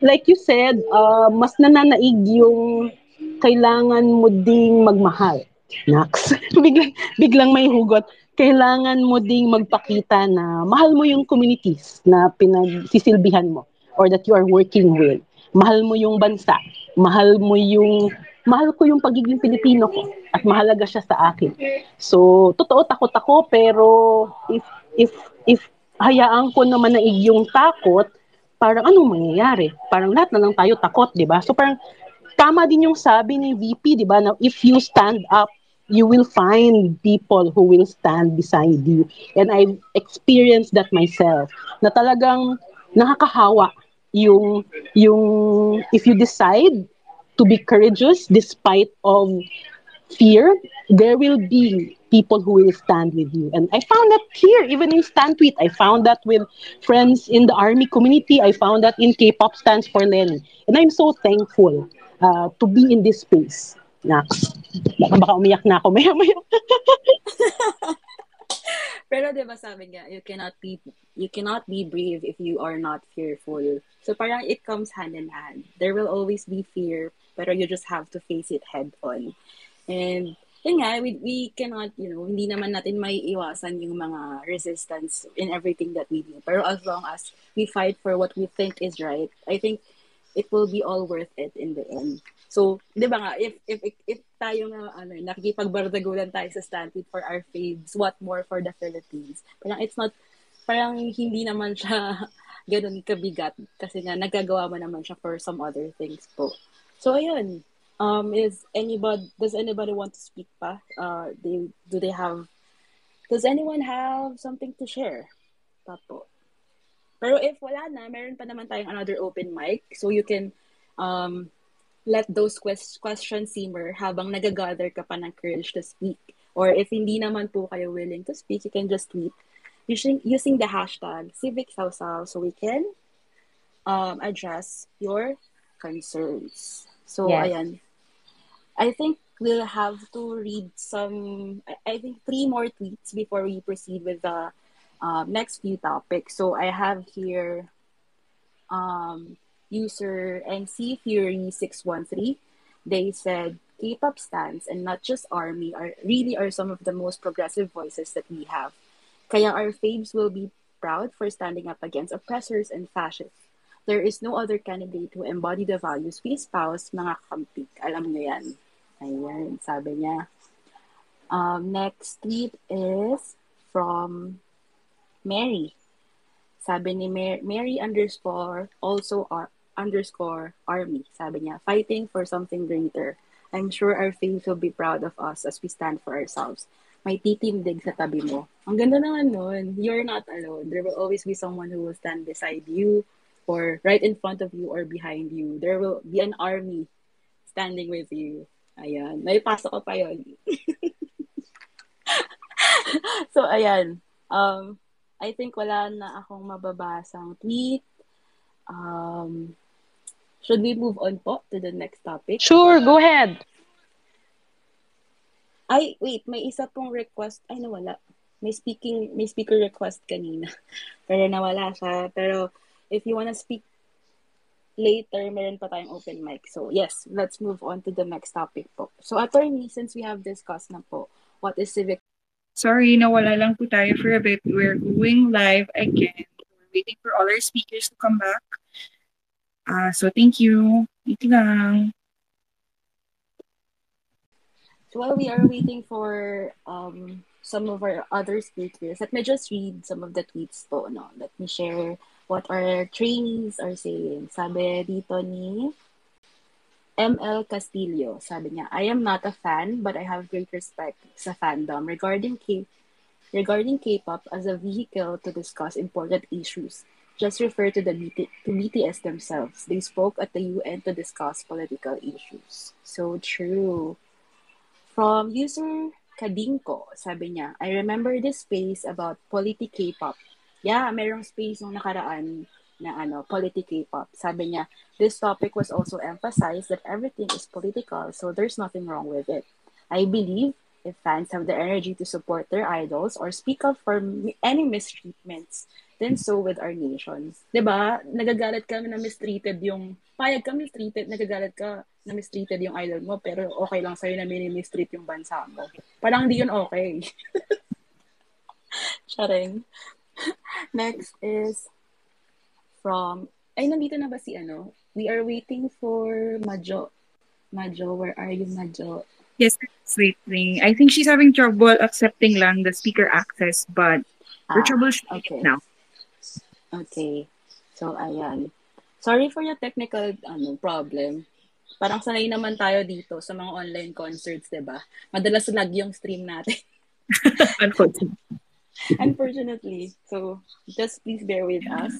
like you said, uh, mas nananaig yung kailangan mo ding magmahal. Nax. *laughs* biglang, biglang may hugot. Kailangan mo ding magpakita na mahal mo yung communities na pinagsisilbihan mo or that you are working with. Mahal mo yung bansa. Mahal mo yung mahal ko yung pagiging Pilipino ko at mahalaga siya sa akin. So, totoo takot ako pero if if if hayaan ko naman na yung takot, parang anong mangyayari? Parang lahat na lang tayo takot, 'di ba? So parang tama din yung sabi ni VP, 'di ba, na if you stand up, you will find people who will stand beside you. And I've experienced that myself. Na talagang nakakahawa yung yung if you decide to be courageous despite of fear, there will be people who will stand with you. And I found that here, even in Stan Tweet. I found that with friends in the army community. I found that in K-pop stands for Lenny. And I'm so thankful uh, to be in this space. Nax. Baka, umiyak na ako maya-maya. *laughs* Pero 'di ba sabi nga, you cannot be you cannot be brave if you are not fearful. So parang it comes hand in hand. There will always be fear, pero you just have to face it head on. And yun nga, we, we cannot, you know, hindi naman natin may iwasan yung mga resistance in everything that we do. Pero as long as we fight for what we think is right, I think it will be all worth it in the end. So, di ba nga, if, if, if, if tayo nga, ano, nakikipagbardagulan tayo sa Stanford for our faves, what more for the Philippines? Parang it's not, parang hindi naman siya *laughs* ganun kabigat kasi nga nagagawa mo naman siya for some other things po. So, ayun. Um, is anybody, does anybody want to speak pa? Uh, they, do they have, does anyone have something to share? Papo. Pero if wala na, meron pa naman tayong another open mic. So you can um, let those quest- questions simmer habang nagagather ka pa ng courage to speak. Or if hindi naman po kayo willing to speak, you can just tweet using, using the hashtag CivicSawsaw so we can um, address your concerns. So, Yes. ayan. I think we'll have to read some, I- think three more tweets before we proceed with the um, next few topics. So I have here um, user NC Fury 613. They said K-pop stands and not just ARMY are really are some of the most progressive voices that we have. Kaya our faves will be proud for standing up against oppressors and fascists. There is no other candidate who embody the values we espouse, mga kampik. Alam niyo yan. Ayan, sabi niya. Um, next tweet is from Mary. Sabi ni Mary, Mary underscore also ar- underscore army. Sabi niya, fighting for something greater. I'm sure our faith will be proud of us as we stand for ourselves. May titindig sa tabi mo. Ang ganda naman nun. You're not alone. There will always be someone who will stand beside you or right in front of you or behind you. There will be an army standing with you. Ayan. Naipasok ko pa yun. *laughs* so, ayan. Um, I think wala na akong mababasang tweet. Um, should we move on po to the next topic? Sure, go ahead. Ay, wait, may isa pong request. Ay, nawala. May speaking, may speaker request kanina. *laughs* Pero nawala siya. Pero if you wanna speak later, meron pa tayong open mic. So, yes, let's move on to the next topic po. So, attorney, since we have discussed na po, what is civic Sorry, nawala lang po tayo for a bit. We're going live again. We're waiting for all our speakers to come back. Uh, so, thank you. Ito lang. So while we are waiting for um, some of our other speakers, let me just read some of the tweets po. No? Let me share what our trainees are saying. Sabi dito ni ML Castillo, sabi niya, I am not a fan, but I have great respect sa fandom regarding K regarding K-pop as a vehicle to discuss important issues. Just refer to the BT, to BTS themselves. They spoke at the UN to discuss political issues. So true. From user Kadinko, sabi niya, I remember this space about politic K-pop. Yeah, merong space nung nakaraan na ano, politic K-pop. Sabi niya, this topic was also emphasized that everything is political, so there's nothing wrong with it. I believe if fans have the energy to support their idols or speak up for any mistreatments, then so with our nations. ba? Nagagalit kami na mistreated yung payag ka mistreated, nagagalit ka na mistreated yung idol mo, pero okay lang sa'yo na mini-mistreat yung bansa mo. Parang hindi yun okay. *laughs* Charing. *laughs* Next is from, ay, nandito na ba si ano? We are waiting for Majo. Majo, where are you, Majo? Yes, waiting. I think she's having trouble accepting lang the speaker access, but we're Ah, troubleshooting okay. now. Okay. So, ayan. Sorry for your technical ano problem. Parang sanay naman tayo dito sa mga online concerts, 'di ba? Madalas lag yung stream natin. *laughs* Unfortunately. Unfortunately. So, just please bear with us.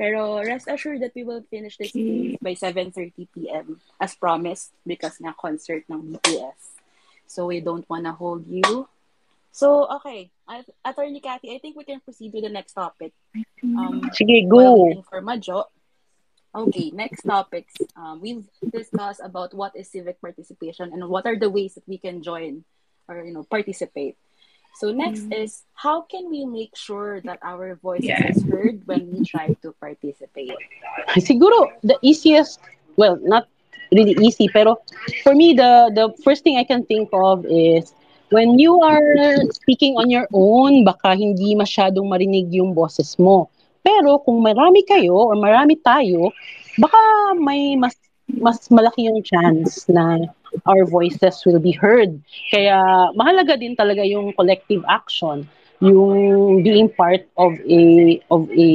Pero rest assured that we will finish this case by 7.30 p.m. as promised because nga concert ng BTS. So, we don't wanna hold you. So, okay. Attorney Cathy, I think we can proceed to the next topic. Um, Sige, go. for Majo. Okay, next topics. Um, we've discussed about what is civic participation and what are the ways that we can join or you know participate. So next is how can we make sure that our voice Yeah. is heard when we try to participate? *laughs* Siguro, the easiest, well, not really easy, pero for me, the, the first thing I can think of is when you are speaking on your own, baka hindi masyadong marinig yung boses mo. Pero kung marami kayo or marami tayo, baka may mas mas malaki yung chance na our voices will be heard. Kaya mahalaga din talaga yung collective action, yung being part of a of a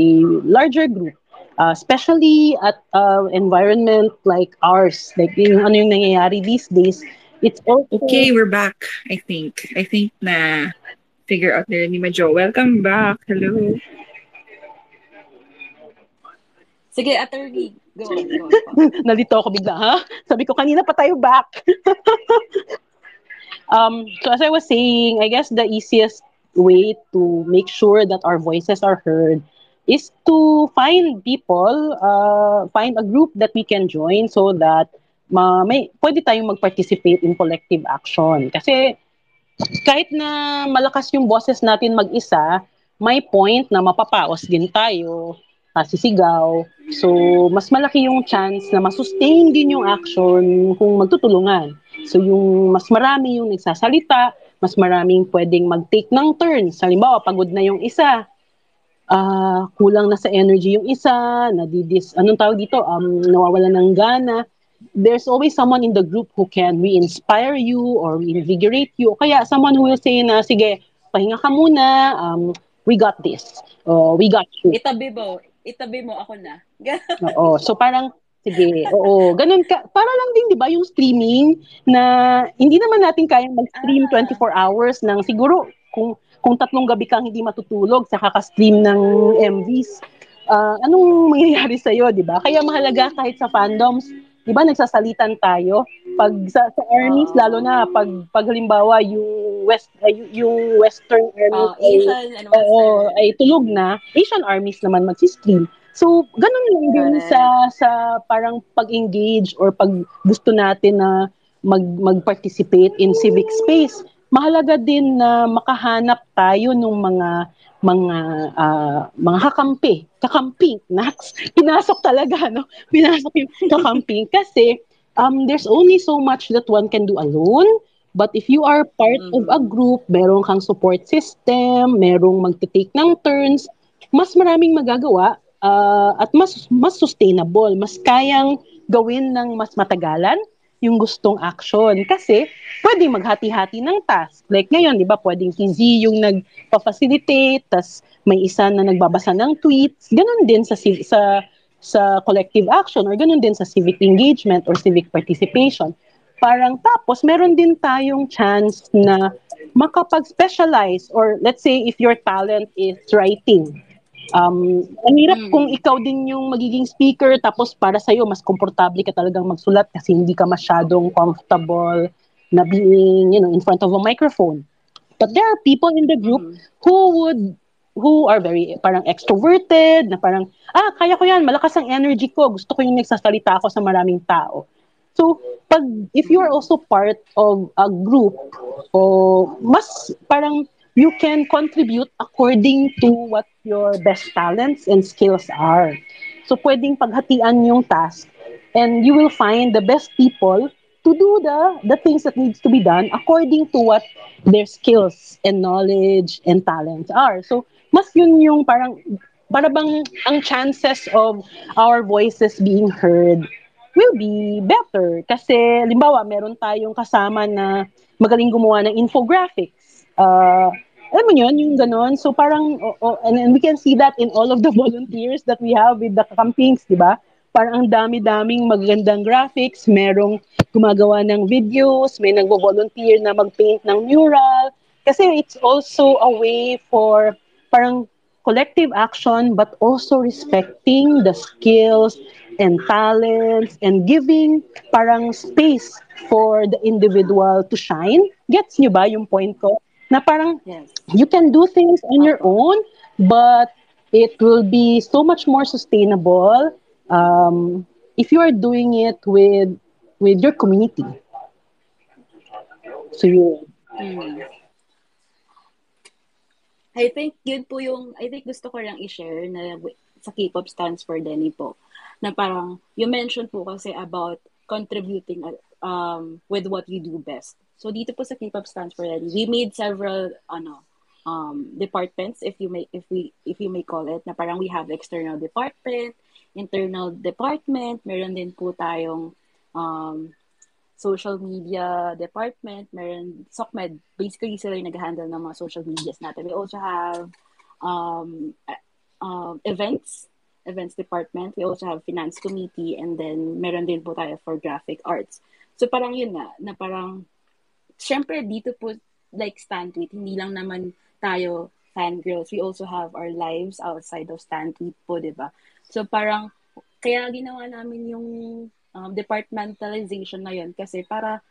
larger group uh, especially at uh, environment like ours, like yung ano yung nangyayari these days, it's also Okay, we're back, I think. I think na figure out nila ni Majo. Welcome back. Hello. Sige, attorney, go on, go on. *laughs* nalito ako bigla, ha? Sabi ko, kanina pa tayo back. *laughs* um, so as I was saying, I guess the easiest way to make sure that our voices are heard is to find people, uh, find a group that we can join so that ma may pwede tayong mag-participate in collective action. Kasi kahit na malakas yung boses natin mag-isa, may point na mapapaos din tayo, nasisigaw. So, mas malaki yung chance na masustain din yung action kung magtutulungan. So, yung mas marami yung nagsasalita, mas maraming pwedeng mag-take ng turns. Halimbawa, pagod na yung isa, ah, kulang na sa energy yung isa, nadidis, anong tawag dito, um, nawawala ng gana, there's always someone in the group who can re-inspire you or reinvigorate you. Kaya someone who will say na, sige, pahinga ka muna, um, we got this. Oh, we got you. Itabi mo. Itabi mo ako na. Oo. So parang, sige, oo. Ganun ka. Para lang din, di ba, yung streaming na hindi naman natin kayang mag-stream Ah. 24 hours ng siguro kung kung tatlong gabi kang hindi matutulog sa kaka-stream ng MVs, ah, anong mangyayari sa'yo, di ba? Kaya mahalaga kahit sa fandoms, di ba, nagsasalitan tayo. Pag sa, sa armies, Oo. lalo na, pag, pag halimbawa, yung West, ay, yung Western armies, Uh, ay- Asian and Oo, Western. ay tulog na, Asian armies naman magsi-stream. So, ganun lang din Correct. sa sa parang pag-engage or pag gusto natin na mag mag-participate in civic space. Mahalaga din na makahanap tayo ng mga mga ah, mga kakampi, kakampi, Nax. Pinasok talaga, no? *laughs* Pinasok yung kakampi kasi um, there's only so much that one can do alone. But if you are part of a group, meron kang support system, merong magte-take ng turns, mas maraming magagawa ah, at mas mas sustainable, mas kayang gawin ng mas matagalan yung gustong action. Kasi pwedeng maghati-hati ng task. Like ngayon, di ba, pwedeng si Z yung nagpa-facilitate, tas may isa na nagbabasa ng tweets. Ganon din sa sa sa collective action or ganun din sa civic engagement or civic participation. Parang tapos meron din tayong chance na makapag-specialize or let's say if your talent is writing. Um, ang hirap Mm. kung ikaw din yung magiging speaker tapos para sa'yo mas komportable ka talagang magsulat kasi hindi ka masyadong comfortable na being, you know, in front of a microphone. But there are people in the group Mm. who would who are very parang extroverted na parang ah kaya ko yan malakas ang energy ko gusto ko yung nagsasalita ako sa maraming tao so pag if you are also part of a group o mas parang you can contribute according to what your best talents and skills are so pwedeng paghatian yung task and you will find the best people to do the the things that needs to be done according to what their skills and knowledge and talents are. So, mas yun yung parang, para bang ang chances of our voices being heard will be better. Kasi, limbawa, meron tayong kasama na magaling gumawa ng infographics. Uh, alam mo yun, yung ganon. So, parang, o- o- and, and we can see that in all of the *laughs* volunteers that we have with the campings, di ba? Parang ang dami-daming magagandang graphics, merong gumagawa ng videos, may nagvo-volunteer na mag-paint ng mural. Kasi it's also a way for parang collective action but also respecting the skills and talents and giving parang space for the individual to shine. Gets nyo ba yung point ko? Na parang Yes. you can do things on your own, but it will be so much more sustainable um, if you are doing it with with your community. So yun. Mm. I think yun po yung, I think gusto ko lang i-share na sa K-pop stands for Denny po. Na parang, you mentioned po kasi about contributing uh, um, with what you do best. So dito po sa K-pop stands for Denny, we made several, ano, um, departments, if you may, if we, if you may call it, na parang we have external department, internal department, meron din po tayong um, social media department, meron SOCMED, basically sila yung nag-handle ng mga social medias natin. We also have um, uh, events, events department. We also have finance committee and then meron din po tayo for graphic arts. So parang yun nga, na parang, syempre dito po, like Stantweet, hindi lang naman tayo fangirls. We also have our lives outside of Stantweet po, di ba? So parang, kaya ginawa namin yung um, departmentalization na yun kasi para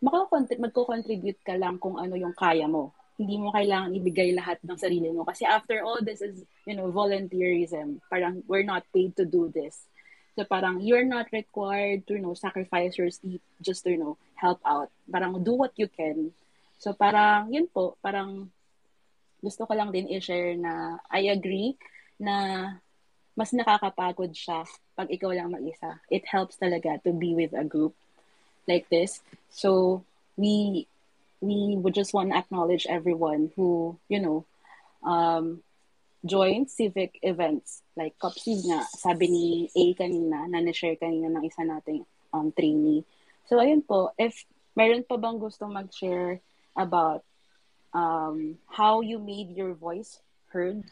magko-contribute ka lang kung ano yung kaya mo. Hindi mo kailangan ibigay lahat ng sarili mo. Kasi after all, this is, you know, volunteerism. Parang, we're not paid to do this. So parang, you're not required to, you know, sacrifice your sleep just to, you know, help out. Parang, do what you can. So parang, yun po, parang, gusto ko lang din i-share na I agree na mas nakakapagod siya pag ikaw lang mag-isa. It helps talaga to be with a group like this. So we we would just want to acknowledge everyone who, you know, um, joint civic events like COPSID nga, sabi ni A kanina, na na-share kanina ng isa nating um, trainee. So, ayun po, if meron pa bang gustong mag-share about um, how you made your voice heard,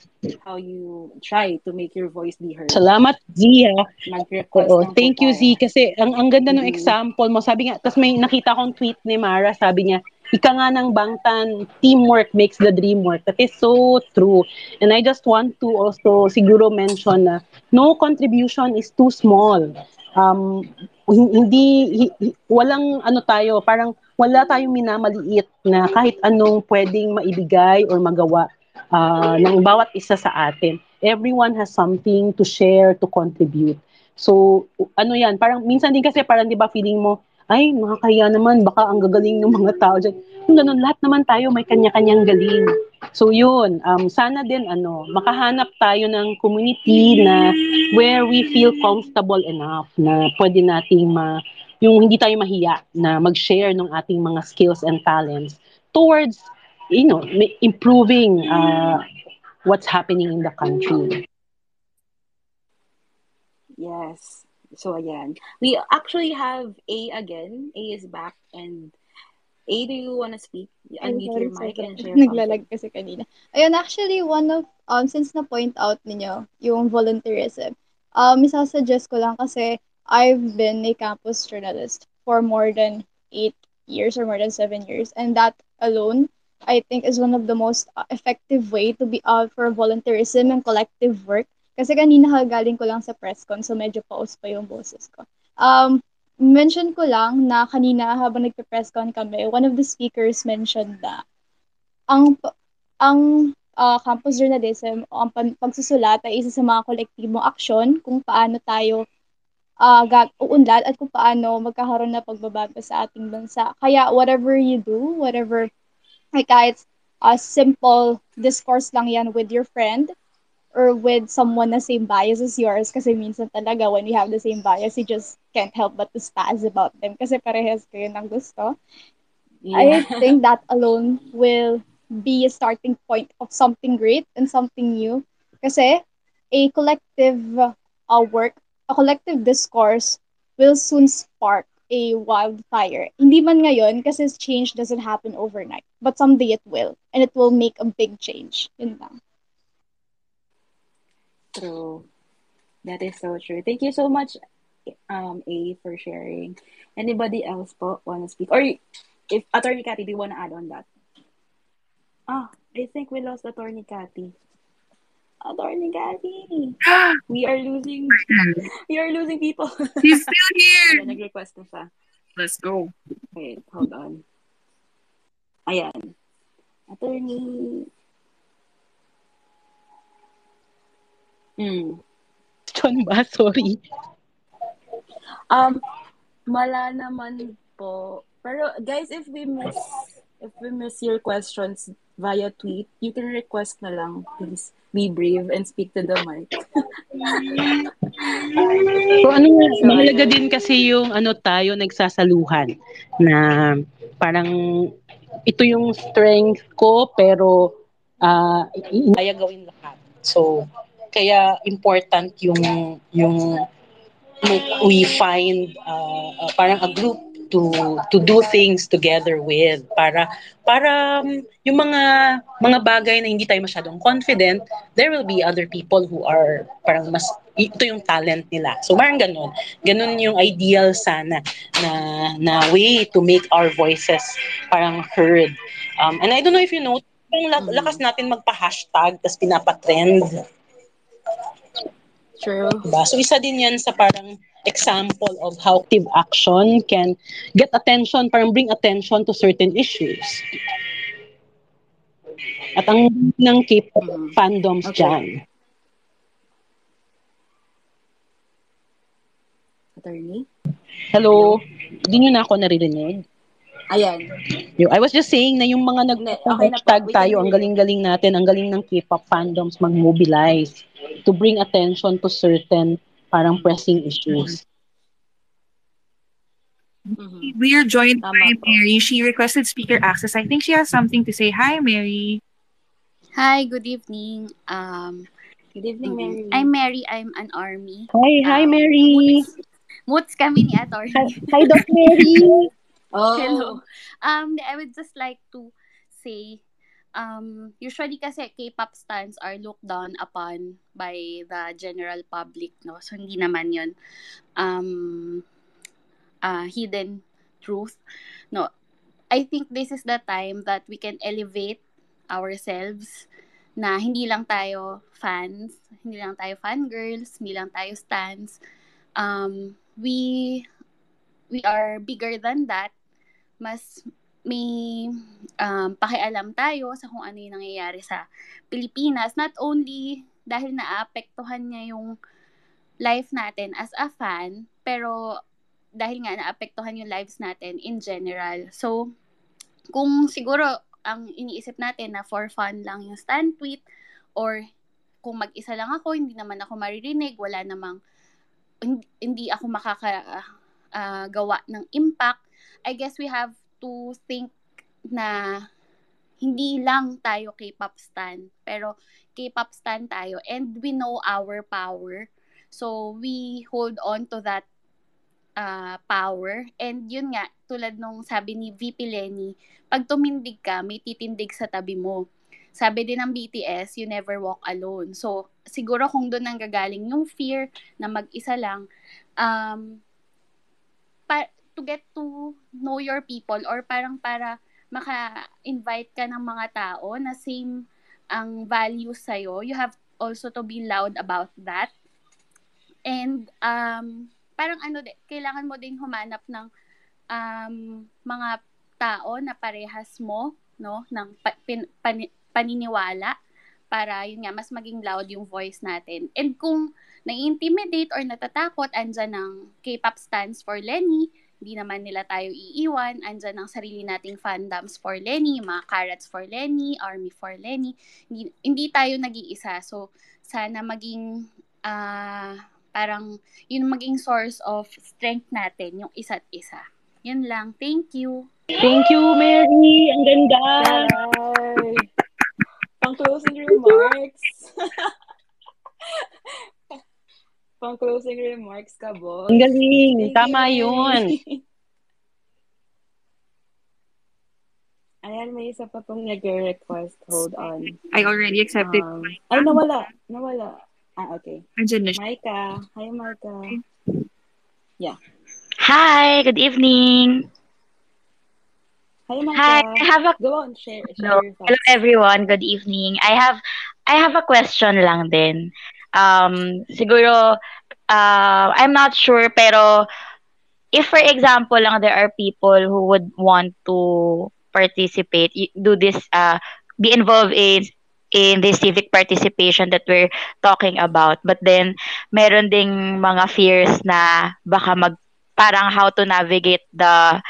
how you try to make your voice be heard. Salamat, Zia. Oo, thank you, tayo. Z. Kasi ang, ang ganda ng Mhm. example mo. Sabi nga, tapos may nakita kong tweet ni Mara, sabi niya, ika nga ng bangtan, teamwork makes the dream work. That is so true. And I just want to also siguro mention na no contribution is too small. Um, hin- hindi, hi- hi- walang ano tayo, parang wala tayong minamaliit na kahit anong pwedeng maibigay or magawa ah, ng bawat isa sa atin. Everyone has something to share, to contribute. So, ano yan, parang minsan din kasi parang 'di ba feeling mo, ay, nakakaya naman, baka ang gagaling ng mga tao dyan. Yung ganun, lahat naman tayo may kanya-kanyang galing. So yun, um, sana din ano, makahanap tayo ng community na where we feel comfortable enough na pwede nating ma, yung hindi tayo mahiya na mag-share ng ating mga skills and talents towards, you know, improving uh, what's happening in the country. Yes. So, ayan. We actually have A again. A is back. And A, do you want to speak? Unmute your mic and *laughs* share. Naglalag kasi kanina. Ayun, actually, one of, um, since na-point out ninyo, yung volunteerism, um, isasuggest ko lang kasi I've been a campus journalist for more than eight years or more than seven years. And that alone, I think, is one of the most uh, effective way to be out for volunteerism and collective work. Kasi kanina galing ko lang sa press con, so medyo pause pa yung boses ko. Um, mention ko lang na kanina habang nagpe-press con kami, one of the speakers mentioned na ang ang uh, campus journalism o ang pagsusulat ay isa sa mga kolektibong aksyon kung paano tayo uh, gag- uunlad at kung paano magkakaroon na pagbabago sa ating bansa. Kaya whatever you do, whatever, like kahit a simple discourse lang yan with your friend, or with someone the same bias as yours kasi minsan talaga when we have the same bias you just can't help but to spaz about them kasi parehas kayo ng gusto. I *laughs* think that alone will be a starting point of something great and something new kasi a collective uh, work, a collective discourse will soon spark a wildfire. Hindi man ngayon kasi change doesn't happen overnight, but someday it will and it will make a big change. Yun lang. True. That is so true. Thank you so much, um, A, for sharing. Anybody else po want to speak? Or if Attorney Cathy, do you want to add on that? Ah, I think we lost Attorney Cathy. Attorney Cathy, *gasps* we are losing, we are losing people. *laughs* He's still here. Ayan, nag-request na siya. Let's go. Wait, hold on. Ayan. Attorney. Hmm. John ba? *laughs* Sorry. Um, mala naman po. Pero guys, if we miss if we miss your questions via tweet, you can request na lang. Please be brave and speak to the mic. *laughs* So ano mahalaga din kasi yung ano tayo nagsasaluhan na parang ito yung strength ko pero ah kaya gawin lahat. So kaya important yung yung we find uh, uh, parang a group to to do things together with para para um, yung mga mga bagay na hindi tayo masyadong confident there will be other people who are parang mas ito yung talent nila. So parang ganun. Ganun yung ideal sana na na way to make our voices parang heard. Um, and I don't know if you know yung la- lakas natin magpa-hashtag tas pinapa-trend True. Diba? So isa din yan sa parang example of how active action can get attention, parang bring attention to certain issues. At ang ng K-pop Mhm. fandoms Okay. dyan. Attorney? Hello? Hindi nyo na ako naririnig. Ayan. Yung- I was just saying na yung mga nag okay hashtag tayo, ang galing-galing natin, ang galing ng K-pop fandoms mag-mobilize to bring attention to certain parang pressing issues. Mhm. We are joined Tama by po. Mary. She requested speaker access. I think she has something to say. Hi, Mary. Hi, good evening. Um, Good evening, Mary. I'm Mary. I'm an army. Hi, hi, Um, Mary. Moots, moots kami ni attorney. Hi, hi Doc Mary. *laughs* oh, Hello. *laughs* Um, I would just like to say, um, usually kasi K-pop stans are looked down upon by the general public, no? So, hindi naman yun um, uh, hidden truth. No, I think this is the time that we can elevate ourselves na hindi lang tayo fans, hindi lang tayo fangirls, hindi lang tayo stans. Um, we we are bigger than that. Mas may um, pakialam tayo sa kung ano yung nangyayari sa Pilipinas. Not only dahil naapektuhan niya yung life natin as a fan, pero dahil nga naapektuhan yung lives natin in general. So, kung siguro ang iniisip natin na for fun lang yung stand tweet or kung mag-isa lang ako, hindi naman ako maririnig, wala namang hindi, hindi ako makakagawa ng impact, I guess we have to think na hindi lang tayo K-pop stan, pero K-pop stan tayo and we know our power. So we hold on to that uh, power. And yun nga, tulad nung sabi ni VP Lenny, pag tumindig ka, may titindig sa tabi mo. Sabi din ng BTS, you never walk alone. So, siguro kung doon nang gagaling yung fear na mag-isa lang, um, pa- to get to know your people or parang para maka-invite ka ng mga tao na same ang values sa'yo, you have also to be loud about that. And um, parang ano, kailangan mo din humanap ng um, mga tao na parehas mo, no, ng pa, pin, pan, paniniwala para yun nga mas maging loud yung voice natin. And kung nai-intimidate or natatakot, andyan ng K-pop stands for Lenny, hindi naman nila tayo iiwan, andyan ang sarili nating fandoms for Lenny, mga carrots for Lenny, army for Lenny, hindi, hindi tayo nag-iisa. So, sana maging uh, parang yun maging source of strength natin, yung isa't isa. Yun lang. Thank you. Thank you, Mary. Ang ganda. Yay! Pang closing remarks. *laughs* Pang closing remarks ka, boss. Ang galing. Thank Tama you, yun. *laughs* Ayan, may isa pa pong nag-request. Hold on. I already accepted. Um, ay, nawala. Nawala. Ah, okay. Andyan na siya. Maika. Hi, Maika. Hi, good evening. Hi, Maika. Hi, I have a Go on, share, share Hello, your hello everyone. Good evening. I have I have a question lang din. Um siguro uh, I'm not sure pero if for example lang there are people who would want to participate do this uh be involved in in this civic participation that we're talking about. But then meron ding mga fears na baka mag parang how to navigate the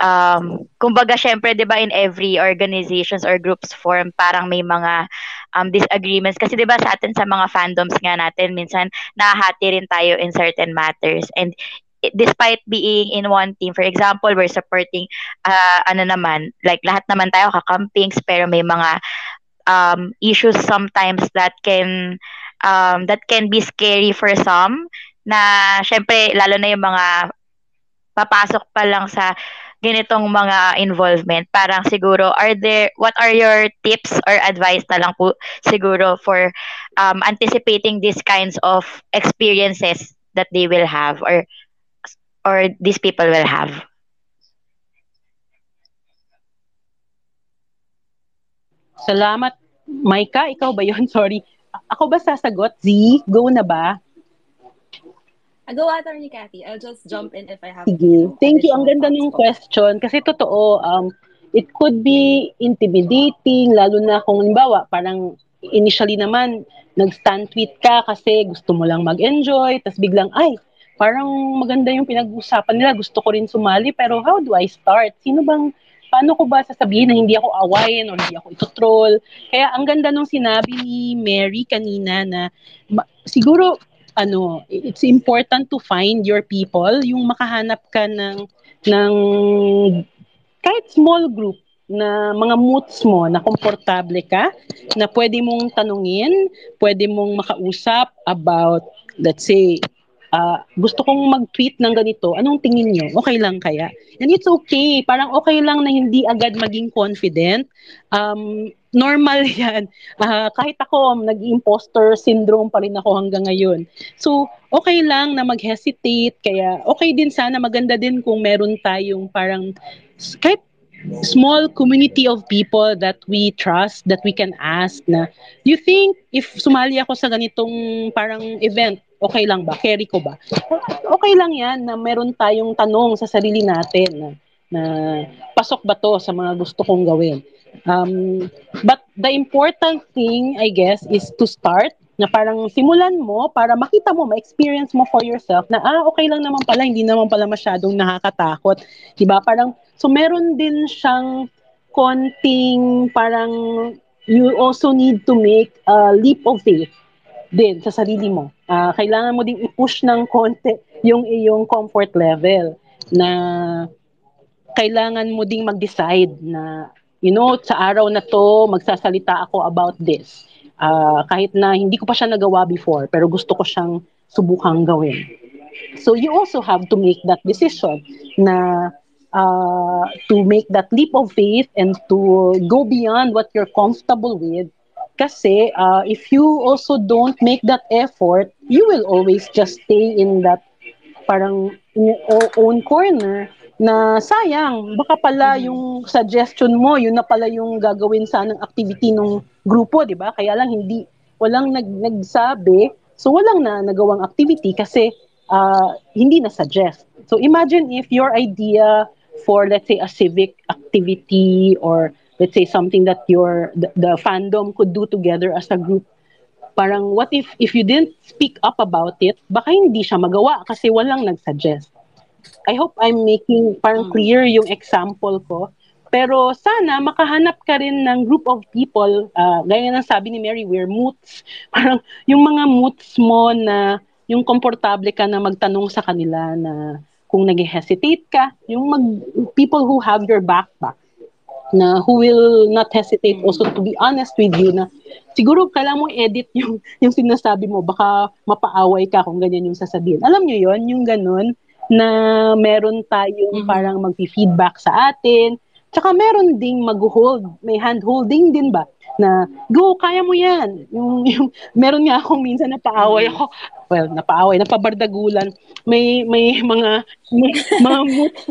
um, kumbaga, syempre, di ba, in every organizations or groups form, parang may mga um, disagreements. Kasi di ba, sa atin, sa mga fandoms nga natin, minsan, nahati rin tayo in certain matters. And despite being in one team, for example, we're supporting, uh, ano naman, like, lahat naman tayo kakampings, pero may mga um, issues sometimes that can um, that can be scary for some na syempre lalo na yung mga papasok pa lang sa ganitong mga involvement parang siguro are there what are your tips or advice na lang po siguro for um, anticipating these kinds of experiences that they will have or or these people will have Salamat. Maika, ikaw ba yun? *laughs* Sorry. Ako ba sasagot? Z, go na ba? Ah, Go, Attorney Cathy. I'll just jump in if I have Sige. Thank you. Ang ganda ng question. Kasi totoo, um, it could be intimidating, lalo na kung limbawa, parang initially naman, nag-stand tweet ka kasi gusto mo lang mag-enjoy, tapos biglang, ay, parang maganda yung pinag-usapan nila, gusto ko rin sumali, pero how do I start? Sino bang, paano ko ba sasabihin na hindi ako awayin or hindi ako ito-troll? Kaya ang ganda nung sinabi ni Mary kanina na ma- siguro ano, it's important to find your people, yung makahanap ka ng ng kahit small group na mga moods mo na komportable ka, na pwede mong tanungin, pwede mong makausap about, let's say, uh, gusto kong mag-tweet ng ganito, anong tingin nyo? Okay lang kaya? And it's okay. Parang okay lang na hindi agad maging confident. Um, normal *laughs* yan. Uh, kahit ako, nag-imposter syndrome pa rin ako hanggang ngayon. So, okay lang na mag-hesitate. Kaya okay din sana, maganda din kung meron tayong parang kahit small community of people that we trust, that we can ask na, do you think if sumali ako sa ganitong parang event, okay lang ba? Carry ko ba? Okay lang yan na meron tayong tanong sa sarili natin na, na pasok ba to sa mga gusto kong gawin. Um, but the important thing, I guess, is to start na parang simulan mo para makita mo, ma-experience mo for yourself na ah, okay lang naman pala, hindi naman pala masyadong nakakatakot. 'Di ba? Parang so meron din siyang konting parang you also need to make a leap of faith din sa sarili mo. Uh, kailangan mo ding i-push ng konti yung iyong comfort level na kailangan mo ding mag-decide na you know, sa araw na to magsasalita ako about this Uh, kahit na hindi ko pa siya nagawa before, pero gusto ko siyang subukang gawin. So you also have to make that decision na uh, to make that leap of faith and to go beyond what you're comfortable with. Kasi uh, if you also don't make that effort, you will always just stay in that parang in your own corner na sayang, baka pala mm-hmm. yung suggestion mo, yun na pala yung gagawin sanang activity ng grupo, di ba? Kaya lang hindi, walang nag, nagsabi, so walang na nagawang activity kasi uh, hindi na suggest. So imagine if your idea for let's say a civic activity or let's say something that your the, the fandom could do together as a group parang what if if you didn't speak up about it baka hindi siya magawa kasi walang nagsuggest I hope I'm making parang mm. clear yung example ko. Pero sana makahanap ka rin ng group of people, uh, gaya ng sabi ni Mary, we're moots. *laughs* Parang yung mga moots mo na yung komportable ka na magtanong sa kanila na kung nag-hesitate ka, yung mag, people who have your back back na who will not hesitate also to be honest with you na siguro kailangan mo edit yung *laughs* yung sinasabi mo baka mapaaway ka kung ganyan yung sasabihin. Alam niyo yon yung ganun na meron tayong mm-hmm. parang magfi-feedback sa atin. Tsaka meron ding mag-hold, may hand-holding din ba? Na, go, kaya mo yan. Yung, yung, meron nga akong minsan napaaway mm-hmm. ako, well, napaaway, napabardagulan. May, may mga, may, mga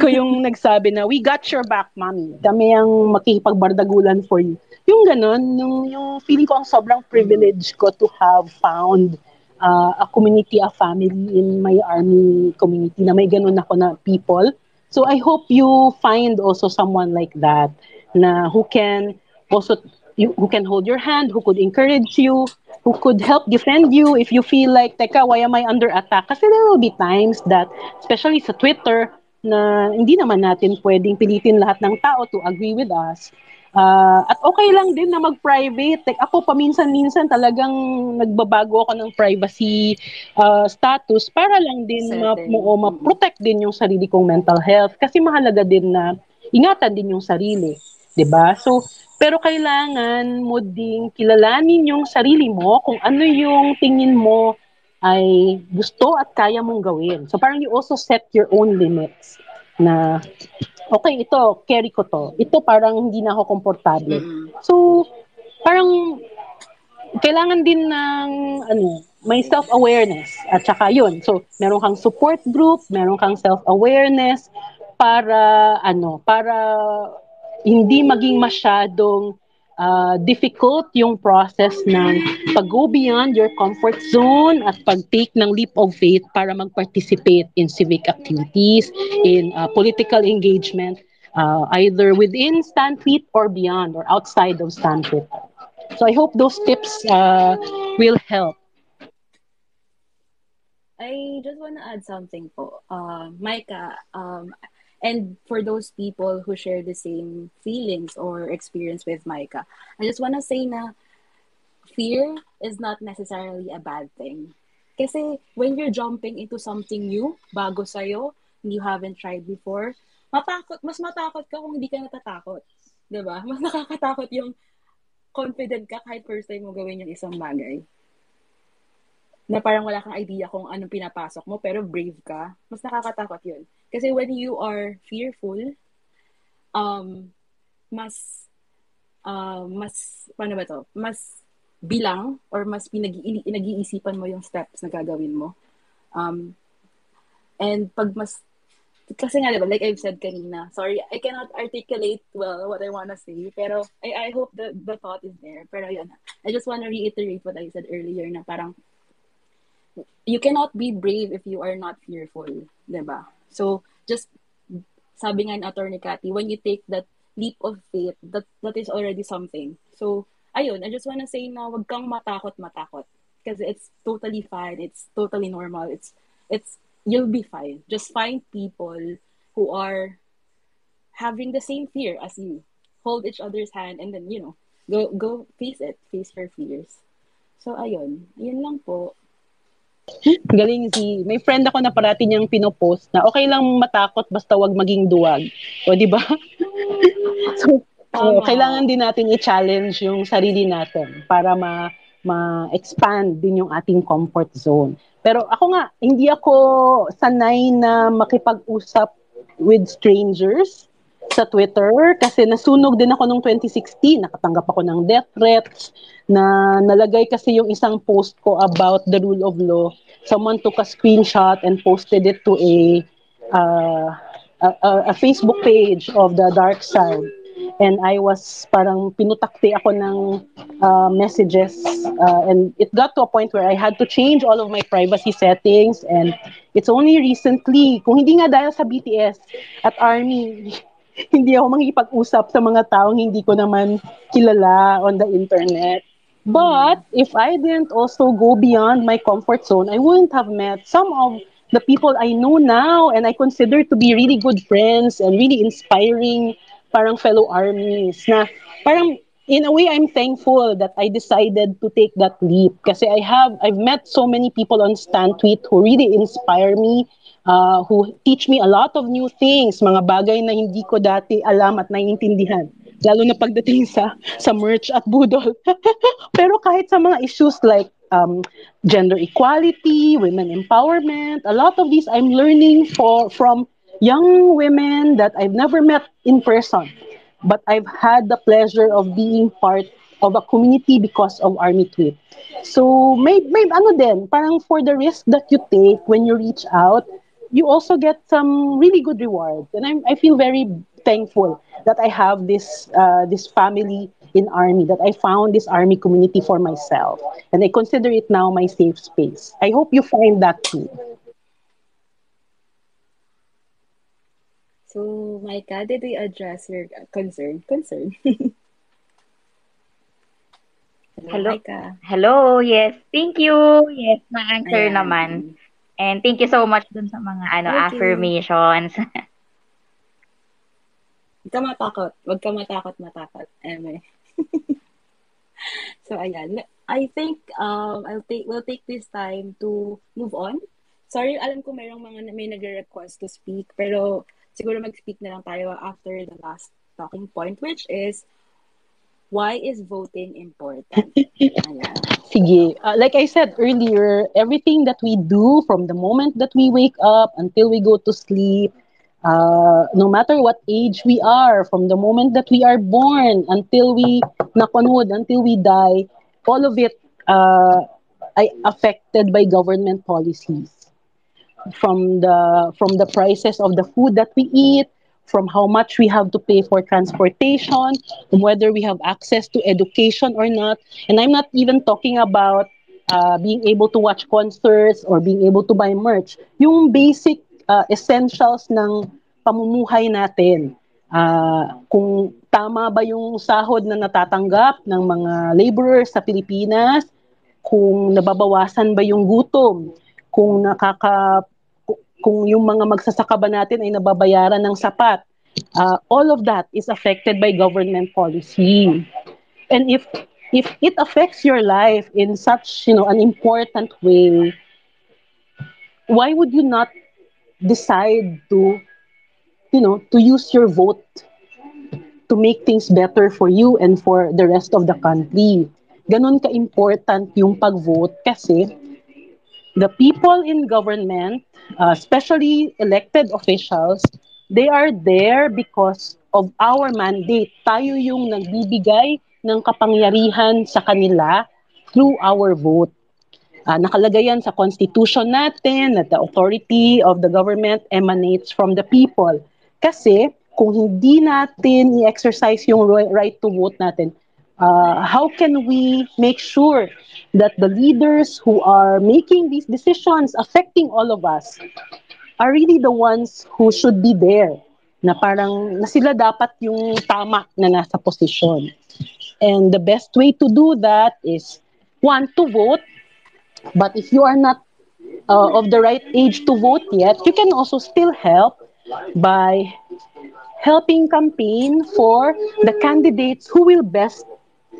ko yung nagsabi na, we got your back, mommy. Kami ang makikipagbardagulan for you. Yung ganon, yung, yung feeling ko ang sobrang privilege ko to have found uh, a community, a family in my army community na may ganun ako na people. So I hope you find also someone like that na who can also you, who can hold your hand, who could encourage you, who could help defend you if you feel like, teka, why am I under attack? Kasi there will be times that, especially sa Twitter, na hindi naman natin pwedeng pilitin lahat ng tao to agree with us. Uh, at okay lang din na mag-private. Like ako paminsan-minsan talagang nagbabago ako ng privacy uh, status para lang din ma- mo, ma-protect din yung sarili kong mental health kasi mahalaga din na ingatan din yung sarili, 'di ba? So pero kailangan mo ding kilalanin yung sarili mo kung ano yung tingin mo ay gusto at kaya mong gawin. So parang you also set your own limits na okay, ito, carry ko to. Ito parang hindi na ako komportable. Mm-hmm. So, parang kailangan din ng ano, may self-awareness at saka yun. So, meron kang support group, meron kang self-awareness para ano, para hindi maging masyadong uh, difficult yung process ng pag-go beyond your comfort zone at pag-take ng leap of faith para mag-participate in civic activities, in uh, political engagement, uh, either within Stanfit or beyond or outside of Stanfit. So I hope those tips uh, will help. I just want to add something po. Uh, Micah, um, And for those people who share the same feelings or experience with Micah, I just want to say na fear is not necessarily a bad thing. Kasi when you're jumping into something new, bago sa'yo, you haven't tried before, matakot, mas matakot ka kung hindi ka natatakot. ba? Mas nakakatakot yung confident ka kahit first time mo gawin yung isang bagay. Na parang wala kang idea kung anong pinapasok mo, pero brave ka. Mas nakakatakot yun. Kasi when you are fearful, um, mas, uh, mas, paano ba to? Mas bilang or mas pinag-iisipan mo yung steps na gagawin mo. Um, and pag mas kasi nga, diba, like I've said kanina, sorry, I cannot articulate well what I wanna say, pero I, I hope the, the thought is there. Pero yun, I just wanna reiterate what I said earlier na parang, you cannot be brave if you are not fearful, diba? So, just, sabi nga ni Attorney Cathy, when you take that leap of faith, that, that is already something. So, ayun, I just wanna say na wag kang matakot-matakot. Because it's totally fine, it's totally normal, it's, it's you'll be fine. Just find people who are having the same fear as you. Hold each other's hand and then, you know, go go face it. Face your fears. So, ayun. Yun lang po. Galing si, may friend ako na parati niyang pinopost na okay lang matakot basta wag maging duwag. O, di ba? *laughs* so, so, kailangan din natin i-challenge yung sarili natin para ma ma-expand din yung ating comfort zone. Pero ako nga, hindi ako sanay na makipag-usap with strangers sa Twitter kasi nasunog din ako noong 2016. Nakatanggap ako ng death threats na nalagay kasi yung isang post ko about the rule of law. Someone took a screenshot and posted it to a uh, a, a Facebook page of the dark side and I was parang pinutakti ako ng uh, messages uh, and it got to a point where I had to change all of my privacy settings and it's only recently, kung hindi nga dahil sa BTS at ARMY, *laughs* hindi ako makikipag-usap sa mga taong hindi ko naman kilala on the internet. But if I didn't also go beyond my comfort zone, I wouldn't have met some of the people I know now and I consider to be really good friends and really inspiring parang fellow armies na parang in a way I'm thankful that I decided to take that leap kasi I have I've met so many people on Stan Tweet who really inspire me uh, who teach me a lot of new things mga bagay na hindi ko dati alam at naiintindihan. Lalo na pagdating sa sa merch at budol. *laughs* Pero kahit sa mga issues like um, gender equality women empowerment a lot of these I'm learning for from young women that I've never met in person, but I've had the pleasure of being part of a community because of Army Tweet. So, may, may ano din, parang for the risk that you take when you reach out, you also get some really good rewards. And I'm, I feel very thankful that I have this, uh, this family in Army, that I found this Army community for myself. And I consider it now my safe space. I hope you find that too. So, Micah, did we address your concern? Concern. *laughs* Hello, Hello, Hello, yes. Thank you. Yes, na-answer Ayan. naman. And thank you so much dun sa mga ano okay. affirmations. *laughs* Huwag ka matakot. Huwag ka matakot, matakot. Eme. *laughs* so, ayan. I think um, I'll take, we'll take this time to move on. Sorry, alam ko mayroong mga may nagre-request to speak, pero siguro mag-speak na lang tayo after the last talking point, which is, why is voting important? *laughs* Sige. Uh, like I said earlier, everything that we do from the moment that we wake up until we go to sleep, uh, no matter what age we are, from the moment that we are born until we nakunod, until we die, all of it uh, affected by government policies from the from the prices of the food that we eat from how much we have to pay for transportation whether we have access to education or not. And i'm not even talking about uh, being able to watch concerts or being able to buy merch. Yung basic uh, essentials ng pamumuhay natin uh, kung tama ba yung sahod na natatanggap ng mga laborers sa Pilipinas kung nababawasan ba yung gutom kung nakaka kung yung mga magsasaka ba natin ay nababayaran ng sapat. Uh, all of that is affected by government policy. And if if it affects your life in such, you know, an important way, why would you not decide to, you know, to use your vote to make things better for you and for the rest of the country. Ganon ka-important yung pag-vote kasi the people in government, uh, especially elected officials, they are there because of our mandate. Tayo yung nagbibigay ng kapangyarihan sa kanila through our vote. Uh, nakalagay yan sa constitution natin that the authority of the government emanates from the people. Kasi kung hindi natin i-exercise yung right to vote natin, uh, how can we make sure that the leaders who are making these decisions affecting all of us are really the ones who should be there na parang na sila dapat yung tama na nasa posisyon. And the best way to do that is one to vote But if you are not uh, of the right age to vote yet, you can also still help by helping campaign for the candidates who will best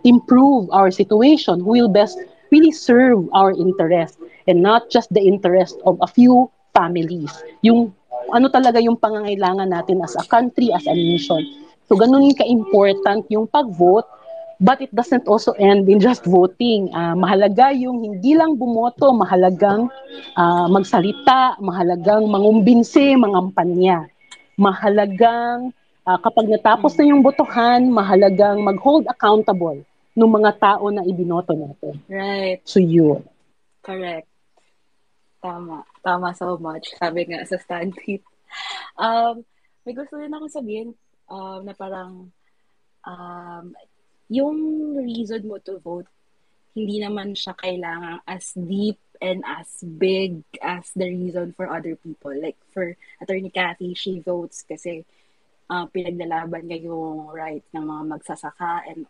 improve our situation, who will best really serve our interest and not just the interest of a few families. Yung ano talaga yung pangangailangan natin as a country, as a nation. So ganun ka-important yung pag-vote But it doesn't also end in just voting. Uh, mahalaga yung hindi lang bumoto, mahalagang uh, magsalita, mahalagang mangumbinsi, mangampanya. Mahalagang uh, kapag natapos na yung botohan, mahalagang mag-hold accountable ng mga tao na ibinoto natin. Right. So yun. Correct. Tama. Tama so much. Sabi nga sa standard. *laughs* Um, may gusto rin ako sabihin um, na parang um, yung reason mo to vote, hindi naman siya kailangan as deep and as big as the reason for other people. Like for Attorney Cathy, she votes kasi uh, pinaglalaban niya yung right ng mga magsasaka and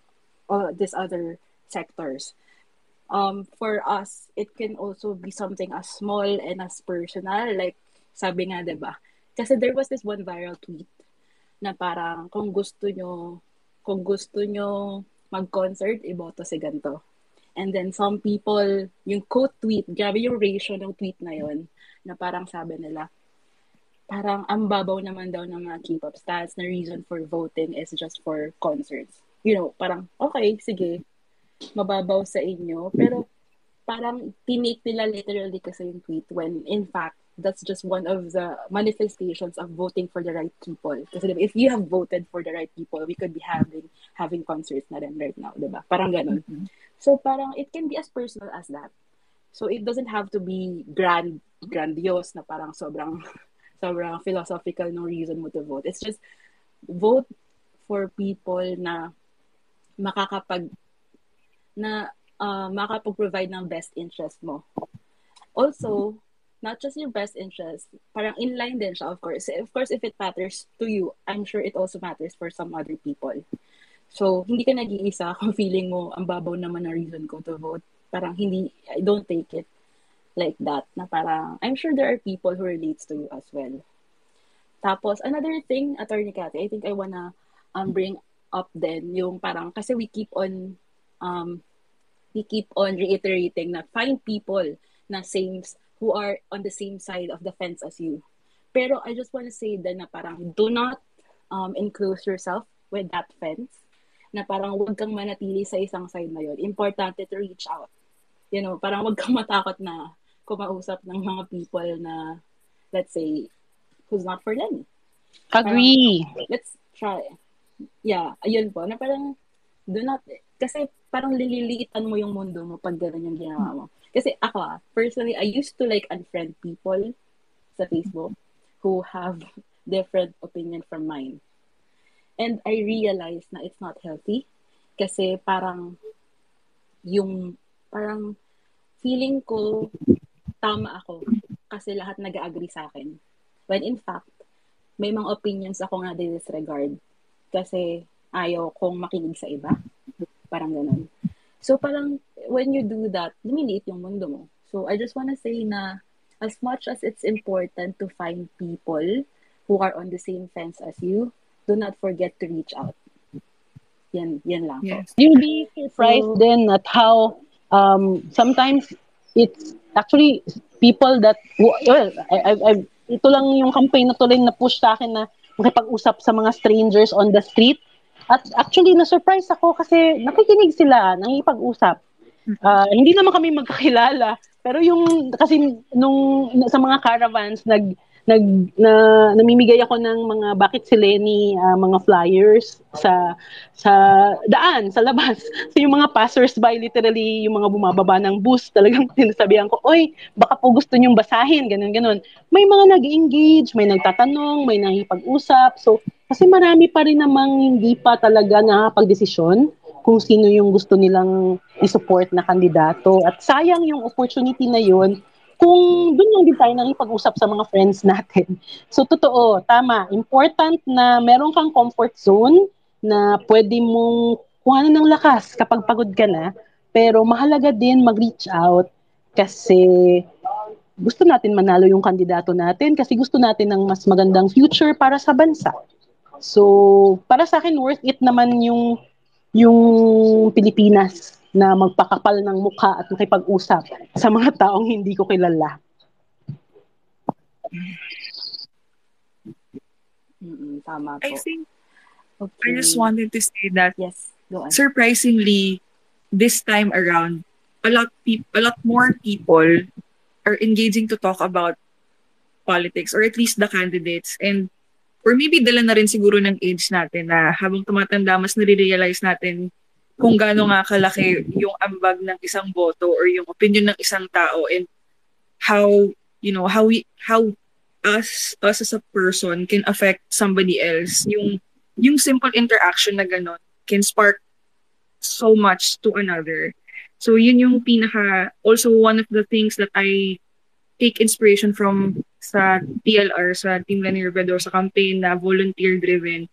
all these other sectors. Um, for us, it can also be something as small and as personal. Like, sabi nga, 'di ba? Kasi there was this one viral tweet na parang kung gusto nyo kung gusto nyo mag-concert, iboto si ganito. And then some people, yung quote tweet, grabe yung ratio ng tweet na yon na parang sabi nila, parang ang babaw naman daw ng mga K-pop stars na reason for voting is just for concerts. You know, parang, okay, sige, mababaw sa inyo. Pero parang tinake nila literally kasi yung tweet when in fact, that's just one of the manifestations of voting for the right people. Kasi if you have voted for the right people, we could be having having concerts na rin right now, di ba? Parang ganun. Mm-hmm. So parang it can be as personal as that. So it doesn't have to be grand grandiose na parang sobrang *laughs* sobrang philosophical no reason mo to vote. It's just vote for people na makakapag na uh, makapag-provide ng best interest mo. Also, not just your best interest, parang inline din siya, of course. Of course, if it matters to you, I'm sure it also matters for some other people. So, hindi ka nag-iisa *laughs* kung feeling mo, ang babaw naman na reason ko to vote. Parang hindi, I don't take it like that. Na parang, I'm sure there are people who relates to you as well. Tapos, another thing, Attorney Cathy, I think I wanna um, bring up then yung parang, kasi we keep on, um, we keep on reiterating na find people na same who are on the same side of the fence as you. Pero I just want to say that na parang do not um, enclose yourself with that fence na parang huwag kang manatili sa isang side na yun. Importante to reach out. You know, parang huwag kang matakot na kumausap ng mga people na, let's say, who's not for them. Agree. Parang, let's try. Yeah, ayun po. Na parang, do not, kasi parang lililiitan mo yung mundo mo pag gano'n yung ginawa mo. Kasi ako ah, personally, I used to like unfriend people sa Facebook who have *laughs* different opinion from mine. And I realized na it's not healthy kasi parang yung parang feeling ko tama ako kasi lahat nag-agree sa akin. When in fact, may mga opinions ako nga disregard kasi ayaw kong makinig sa iba. Parang ganun. So parang when you do that, lumiliit yung mundo mo. So, I just want to say na as much as it's important to find people who are on the same fence as you, do not forget to reach out. Yan, yan lang. Yes. You'll be surprised so, then at how um, sometimes it's actually people that, well, I, I, I, ito lang yung campaign na tuloy na push sa akin na makipag-usap sa mga strangers on the street At actually, na-surprise ako kasi nakikinig sila, nakikipag-usap. Ah, hindi naman kami magkakilala, pero yung kasi nung sa mga caravans nag nag na namimigay ako ng mga bakit si Lenny ah, mga flyers sa sa daan sa labas. *laughs* So yung mga passers-by literally yung mga bumababa ng bus talagang *laughs* sinasabihan ko oy baka po gusto niyong basahin ganun ganun. May mga nag-engage may nagtatanong may nakipag-usap. So kasi marami pa rin namang hindi pa talaga nakapagdesisyon kung sino yung gusto nilang i-support na kandidato. At sayang yung opportunity na yun kung doon lang din tayo nakipag-usap sa mga friends natin. So, totoo, tama. Important na meron kang comfort zone na pwede mong kuhanan ng lakas kapag pagod ka na. Pero mahalaga din mag-reach out kasi gusto natin manalo yung kandidato natin kasi gusto natin ng mas magandang future para sa bansa. So, para sa akin, worth it naman yung yung Pilipinas na magpakapal ng mukha at makipag-usap sa mga taong hindi ko kilala. Mm-mm, tama po. I think okay. I just wanted to say that Yes, go on. surprisingly, this time around, a lot peop- a lot more people are engaging to talk about politics or at least the candidates and or maybe dala na rin siguro ng age natin na habang tumatanda mas nare-realize natin kung gaano nga kalaki yung ambag ng isang boto or yung opinion ng isang tao and how you know how we how us us as a person can affect somebody else. Yung yung simple interaction na ganon can spark so much to another. So yun yung pinaka also one of the things that I take inspiration from sa TLR sa Team Lenny Robredo sa campaign na volunteer driven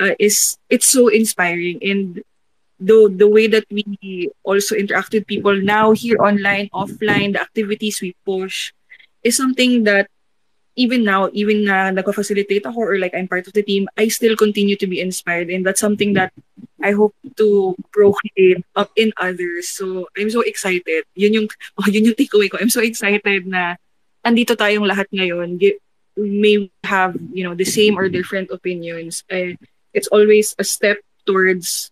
uh, is it's so inspiring and the the way that we also interact with people now here online offline the activities we push is something that even now even na nagfa-facilitate ako or like I'm part of the team I still continue to be inspired. And that's something that I hope to procreate up in others. So I'm so excited. Yun yung *laughs* oh, yun yung takeaway ko. I'm so excited na andito tayong lahat ngayon. May have you know the same or different opinions. Eh, it's always a step towards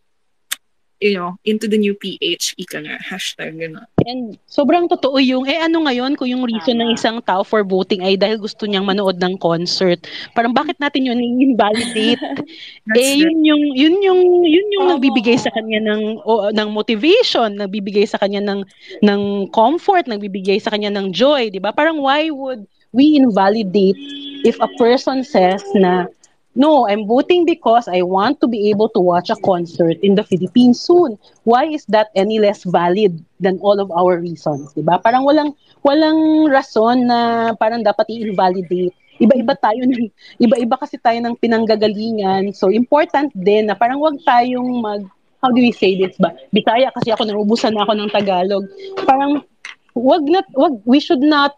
you know, into the new PH, ika nga, hashtag, gano'n. And sobrang totoo yung, eh ano ngayon kung yung reason ng isang tao for voting ay dahil gusto niyang manood ng concert. Parang bakit natin yun invalidate? *laughs* eh yun yung yun yung yun yung nagbibigay sa kanya ng o, ng motivation, nagbibigay sa kanya ng ng comfort, nagbibigay sa kanya ng joy, 'di ba? Parang why would we invalidate if a person says na No, I'm voting because I want to be able to watch a concert in the Philippines soon. Why is that any less valid than all of our reasons, 'di ba? Parang walang walang rason na parang dapat i-invalidate. Iba-iba tayo ng iba-iba kasi tayo ng pinanggagalingan. So important din na parang wag tayong mag how do we say this ba? Bisaya kasi ako naubusan na ako ng Tagalog. Parang wag not wag we should not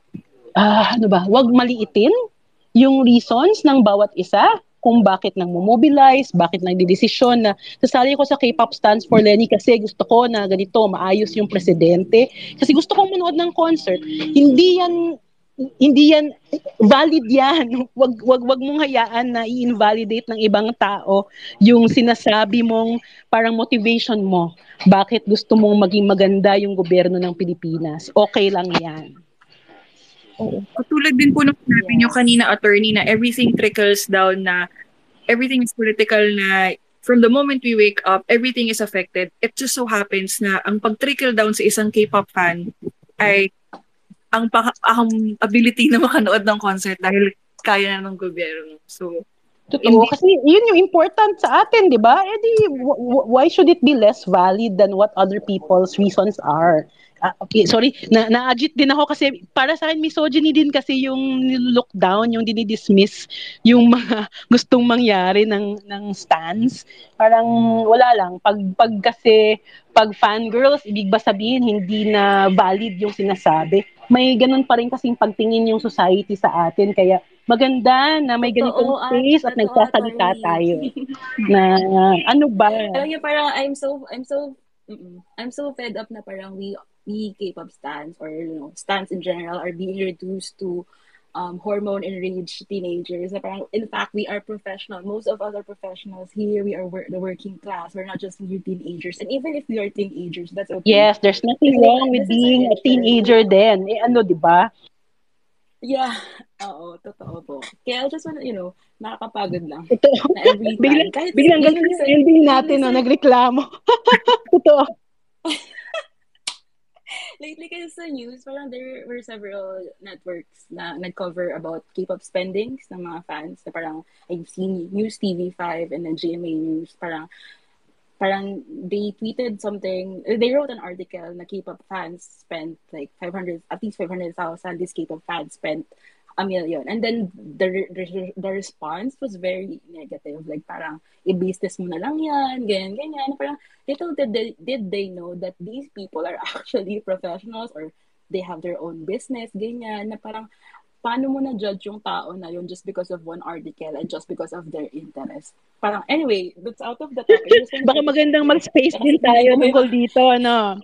ah, ano ba? Wag maliitin yung reasons ng bawat isa kung bakit nang mobilize, bakit nagdidesisyon na sasali ko sa K-pop stands for Lenny kasi gusto ko na ganito, maayos yung presidente. Kasi gusto kong manood ng concert. Hindi yan hindi yan valid yan. *laughs* Wag wag wag mong hayaan na i-invalidate ng ibang tao yung sinasabi mong parang motivation mo. Bakit gusto mong maging maganda yung gobyerno ng Pilipinas? Okay lang 'yan. Oo. Katulad din po nung sinabi nyo kanina, attorney, na everything trickles down na everything is political na from the moment we wake up, everything is affected. It just so happens na ang pag-trickle down sa isang K-pop fan ay ang, pa- ang ability na makanood ng concert dahil kaya na ng gobyerno. So, Totoo. Kasi yun yung important sa atin, di ba? Eh di, w- w- why should it be less valid than what other people's reasons are? Ah, okay, sorry, na na-agit din ako kasi para sa akin misogyny din kasi yung look down, yung dinidismiss yung *laughs* mga gustong mangyari ng ng stance. Parang wala lang. Pag pag kasi pag fangirls ibig ba sabihin hindi na valid yung sinasabi. May ganun pa rin kasing pagtingin yung society sa atin. Kaya maganda na may ganitong Totoo, ah, space at totoo, nagsasalita tayo. *laughs* Na ano ba? Alam niyo, parang I'm so, I'm so, I'm so fed up na parang we, we K-pop stands or, you know, stands in general are being reduced to um, hormone enraged teenagers. Na in fact, we are professional. Most of us are professionals here. We are the working class. We're not just mere teenagers. And even if we are teenagers, that's okay. Yes, there's nothing wrong with this is a being a teenager then. Eh ano, di ba? Yeah. Oo, totoo po. Kaya I just wanna, you know, nakakapagod lang. *laughs* Ito, Na every time. biglang, Kahit biglang ganun yung ending natin, no, nagreklamo. *laughs* Totoo. *laughs* lately kasi sa news, parang there were several networks na nag-cover about K-pop spendings ng mga fans. Na parang I've seen News TV5 and then GMA News. Parang parang they tweeted something, they wrote an article na K-pop fans spent like 500, at least 500,000, these K-pop fans spent a million. And then the, the, the response was very negative. Like parang, i-business mo na lang yan, ganyan, ganyan. Parang, little did they, did they know that these people are *laughs* actually professionals or they have their own business, ganyan. Na parang, paano mo na-judge yung tao na yun just because of one article and just because of their interest? Parang, anyway, that's out of the topic. *laughs* Baka magandang mag-space din tayo *laughs* tungkol dito, ano.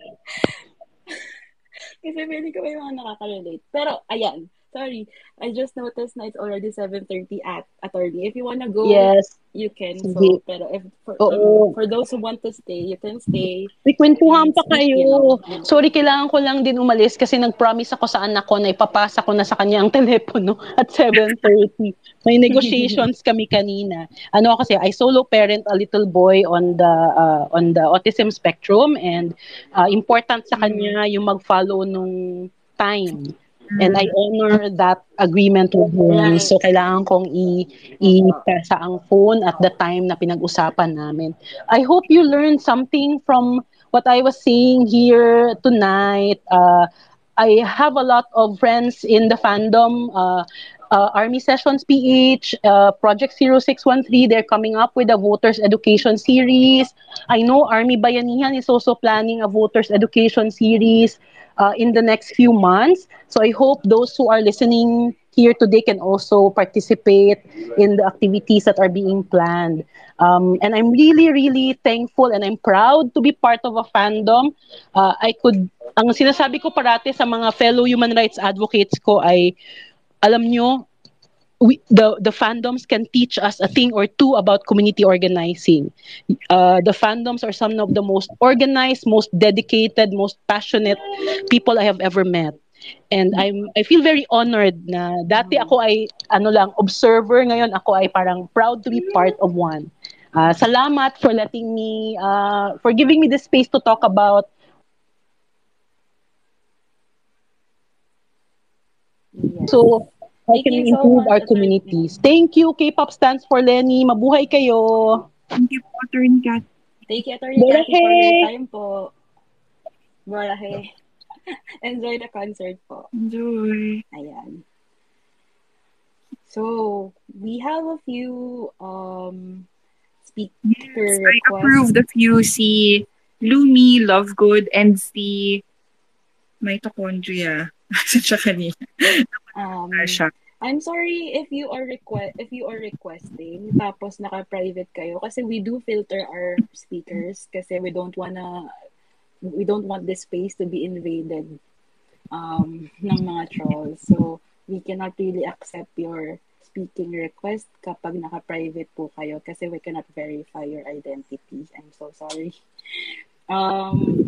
Kasi feeling ko may mga nakaka-relate. Pero, ayan. Sorry. I just noticed na it's already 7.30 at attorney. If you wanna go, Yes. you can. Sige. So, pero if for, um, for those who want to stay, you can stay. May kwentuhan pa kayo. Sorry, kailangan ko lang din umalis kasi nag-promise ako sa anak ko na ipapasa ko na sa kanya ang *laughs* telepono at 7.30. May negotiations *laughs* kami kanina. Ano kasi, I solo parent a little boy on the uh, on the autism spectrum and uh, important sa kanya yung mag-follow nung time. And I honor that agreement with him. So, kailangan kong i- ipasa ang phone at the time na pinag-usapan namin. I hope you learned something from what I was saying here tonight. Uh, I have a lot of friends in the fandom. Uh, uh, Army Sessions PH, uh, Project 0613, they're coming up with a voters education series. I know Army Bayanihan is also planning a voters education series uh, in the next few months. So I hope those who are listening here today can also participate in the activities that are being planned. Um, and I'm really, really thankful and I'm proud to be part of a fandom. Uh, I could, ang sinasabi ko parati sa mga fellow human rights advocates ko ay, alam nyo, we, the the fandoms can teach us a thing or two about community organizing. Uh, the fandoms are some of the most organized, most dedicated, most passionate people I have ever met. And I'm I feel very honored na dati ako ay ano lang observer ngayon ako ay parang proud to be part of one. Uh, salamat for letting me uh, for giving me the space to talk about so how Thank can you we so improve much, our communities. Thank you K-pop stands for Lenny. Mabuhay kayo. Thank you po, Attorney Kat. Thank you, Attorney Cathy, for Borahe! your time po. Borahe. *laughs* Enjoy the concert po. Enjoy. Ayan. So, we have a few um speaker Yes, I requests. approved a few si Lumi, Lovegood, and si Mitochondria. *laughs* Sa kanina. Um. I'm sorry if you are request if you are requesting tapos naka-private kayo kasi we do filter our speakers kasi we don't wanna we don't want this space to be invaded um ng mga trolls. So we cannot really accept your speaking request kapag naka-private po kayo kasi we cannot verify your identity. I'm so sorry. Um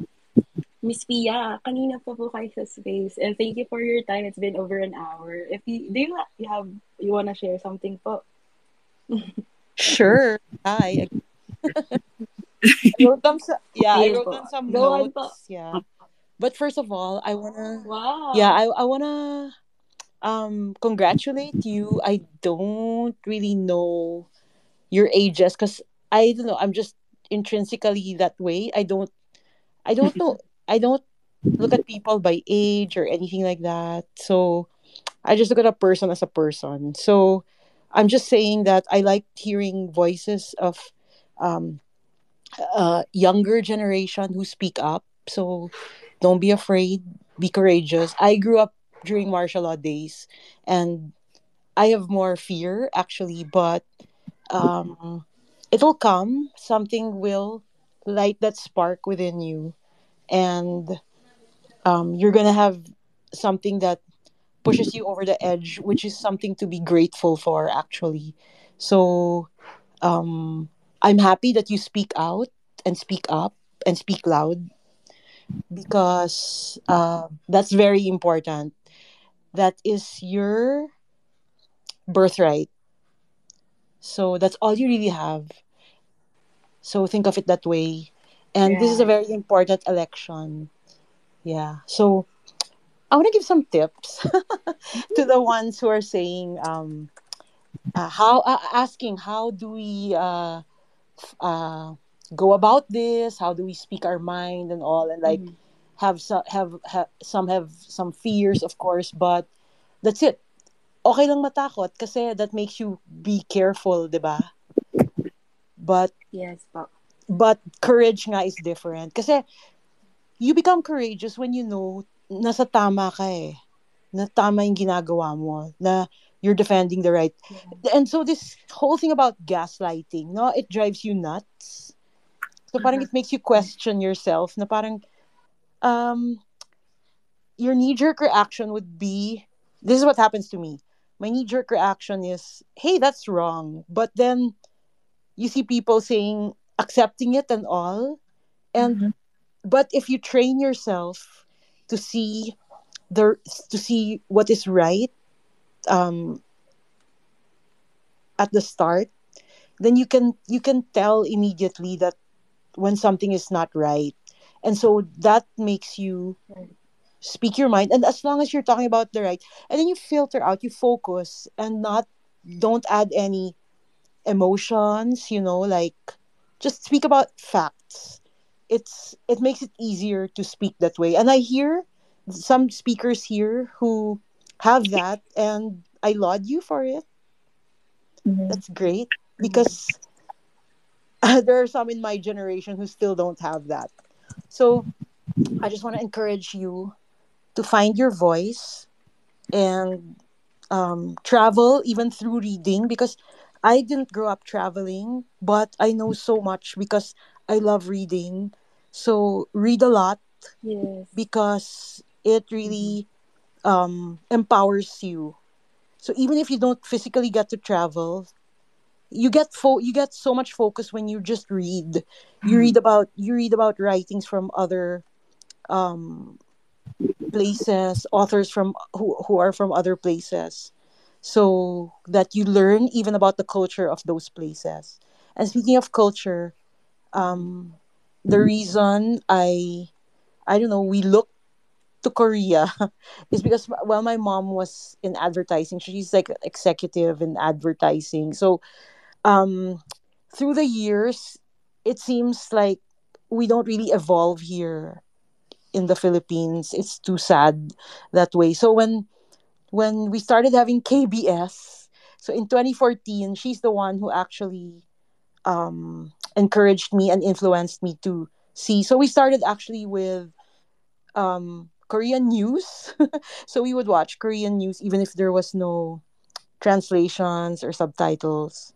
Miss Pia, kanina pa po kayo sa space. And thank you for your time. It's been over an hour. If you do you, you have you wanna share something po? *laughs* Sure. Hi. *laughs* I wrote down some, yeah, I wrote down some Go on notes. Yeah. But first of all, I wanna Wow. yeah, I, I wanna um congratulate you. I don't really know your ages because I don't know, I'm just intrinsically that way. I don't I don't know I don't look at people by age or anything like that. So I just look at a person as a person. So I'm just saying that I like hearing voices of um, uh, younger generation who speak up. So don't be afraid. Be courageous. I grew up during martial law days, and I have more fear actually, but um, it'll come. Something will light that spark within you, and um, you're gonna have something that pushes you over the edge, which is something to be grateful for, actually. So, um, I'm happy that you speak out and speak up and speak loud because uh, that's very important. That is your birthright. So that's all you really have. So think of it that way. And this is a very important election. Yeah. So I want to give some tips *laughs* to the ones who are saying, um, uh, how uh, asking how do we uh, uh, go about this? How do we speak our mind and all? And like Mhm. have some have, have some have some fears, of course, but that's it. Okay lang matakot kasi that makes you be careful, 'di ba? But Yes po. But courage nga is different kasi you become courageous when you know nasa tama ka eh. Na tama yung ginagawa mo. Na you're defending the right. And so this whole thing about gaslighting, no, it drives you nuts. So parang it makes you question yourself na parang um your knee jerk reaction would be this is what happens to me. My knee jerk reaction is, hey, that's wrong. But then you see people saying accepting it and all. And but if you train yourself to see the to see what is right um at the start, then you can you can tell immediately that when something is not right. And so that makes you speak your mind and as long as you're talking about the right and then you filter out you focus and not don't add any emotions you know like just speak about facts. It's it makes it easier to speak that way. And i hear some speakers here who have that and i laud you for it. That's great because *laughs* there are some in my generation who still don't have that. So i just want to encourage you to find your voice and um, travel even through reading because I didn't grow up traveling, but I know so much because I love reading. So read a lot Yes. because it really um, empowers you. So even if you don't physically get to travel, you get fo- you get so much focus when you just read. You read about you read about writings from other um, places, authors from who, who are from other places, so that you learn even about the culture of those places. And speaking of culture, um, the reason I I don't know we look to Korea *laughs* is because well my mom was in advertising. She's like executive in advertising. So um, through the years, it seems like we don't really evolve here in the Philippines. It's too sad that way. So when when we started having KBS, so in 2014, she's the one who actually um, encouraged me and influenced me to see. So we started actually with um, Korean news. *laughs* so we would watch Korean news even if there was no translations or subtitles.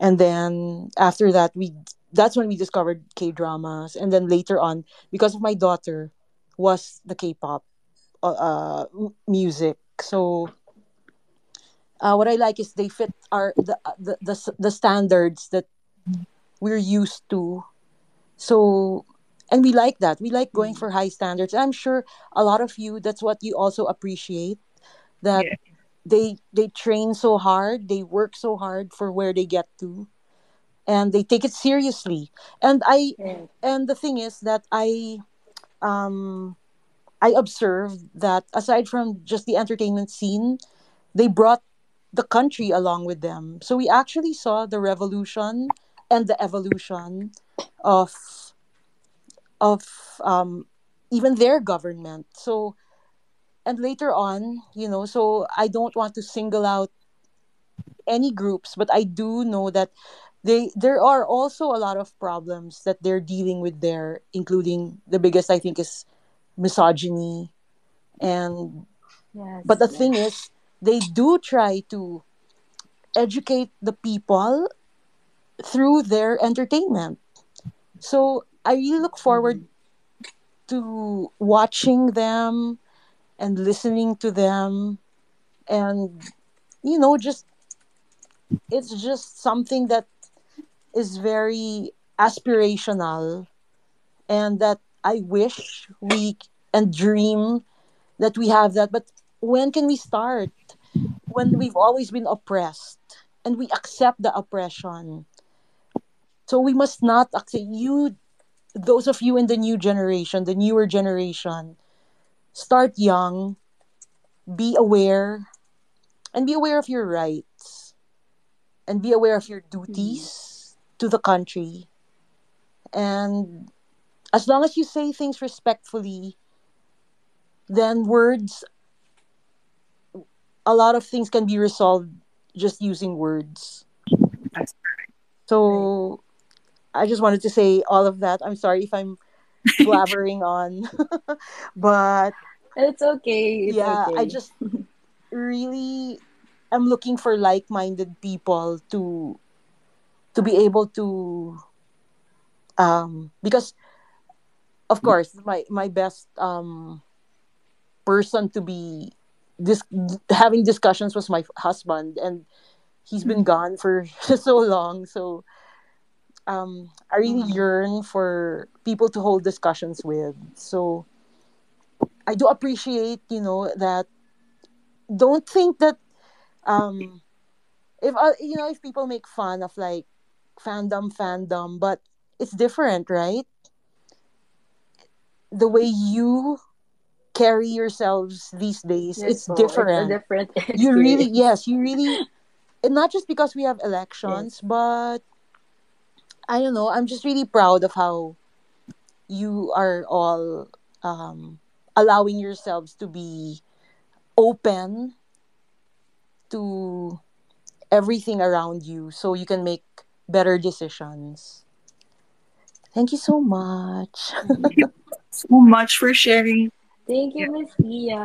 And then after that, we that's when we discovered K dramas. And then later on, because of my daughter, was the K-pop uh, uh, music. So uh, what I like is they fit our the, the the the standards that we're used to. So and we like that. We like going for high standards. I'm sure a lot of you that's what you also appreciate that Yeah. they they train so hard, they work so hard for where they get to and they take it seriously. And I Yes. and the thing is that I um I observed that aside from just the entertainment scene, they brought the country along with them. So we actually saw the revolution and the evolution of of um, even their government. So and later on, you know, so I don't want to single out any groups, but I do know that they there are also a lot of problems that they're dealing with there, including the biggest I think is misogyny. And Yes. but the thing is they do try to educate the people through their entertainment. So i really look forward to watching them and listening to them. And you know just it's just something that is very aspirational and that I wish we and dream that we have that but when can we start? When we've always been oppressed and we accept the oppression. So we must not accept you those of you in the new generation the newer generation start young be aware and be aware of your rights and be aware of your duties mm-hmm. to the country. And as long as you say things respectfully then words a lot of things can be resolved just using words That's so i just wanted to say all of that i'm sorry if i'm *laughs* blabbering on *laughs* but It's okay. It's yeah okay. i just really am looking for like-minded people to to be able to um because of course my my best um person to be this having discussions was my husband and he's been gone for *laughs* so long. So um i really yearn for people to hold discussions with. So i do appreciate you know that don't think that um if uh, you know if people make fun of like fandom fandom but it's different right the way you carry yourselves these days Yes it's it's a different. different *laughs* you really yes you really *laughs* and not just because we have Yes. elections but i don't know i'm just really proud of how you are all um allowing yourselves to be open to everything around you so you can make better decisions. Thank you so much *laughs* so much for sharing. Thank you, Yeah. Miss Pia.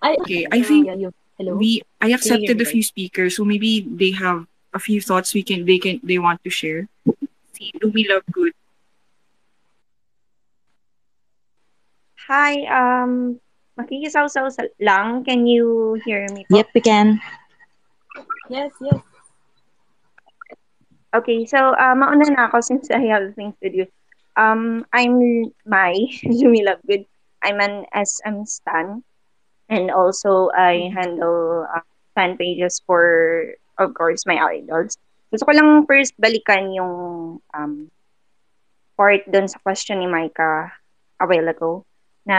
I, Okay, I think yeah, hello? we I Can you hear accepted a few speakers, so maybe they have a few thoughts we can they can they want to share. See, we Love Good. Hi, um, makikisaw-saw sa- lang. Can you hear me po? Yep, we can. Yes, yes. Okay, so uh, mauna na ako since I have things to do. Um, I'm Mai, *laughs* Lumi Lovegood. I'm an SM stan and also I handle uh, fan pages for, of course, my idols. Gusto ko lang first balikan yung um, part dun sa question ni Micah a while ago na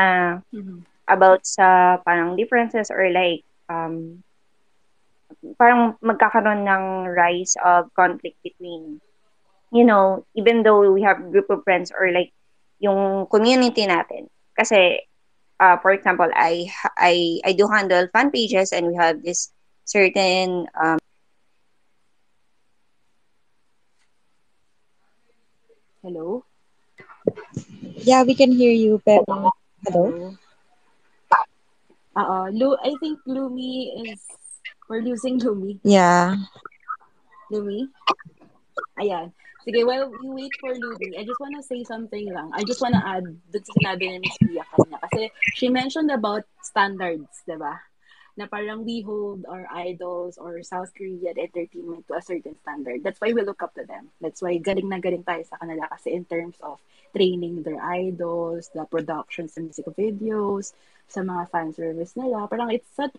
Mhm. about sa parang differences or like um, parang magkakaroon ng rise of conflict between you know, even though we have group of friends or like yung community natin. Kasi, uh, for example, I, I, I do handle fan pages and we have this certain, um, Hello? Yeah, we can hear you, pero hello? Hello? Uh, Lu, I think Lumi is, we're losing Lumi. Yeah. Lumi? Ayan. Sige, while we wait for Lumi, I just wanna say something lang. I just wanna add dun sa sinabi ni Miss Pia kanina. Kasi she mentioned about standards, di ba? Na parang we hold our idols or South Korean entertainment to a certain standard. That's why we look up to them. That's why galing na galing tayo sa kanila kasi in terms of training their idols, the productions sa music videos, sa mga fan service nila. Parang it's such,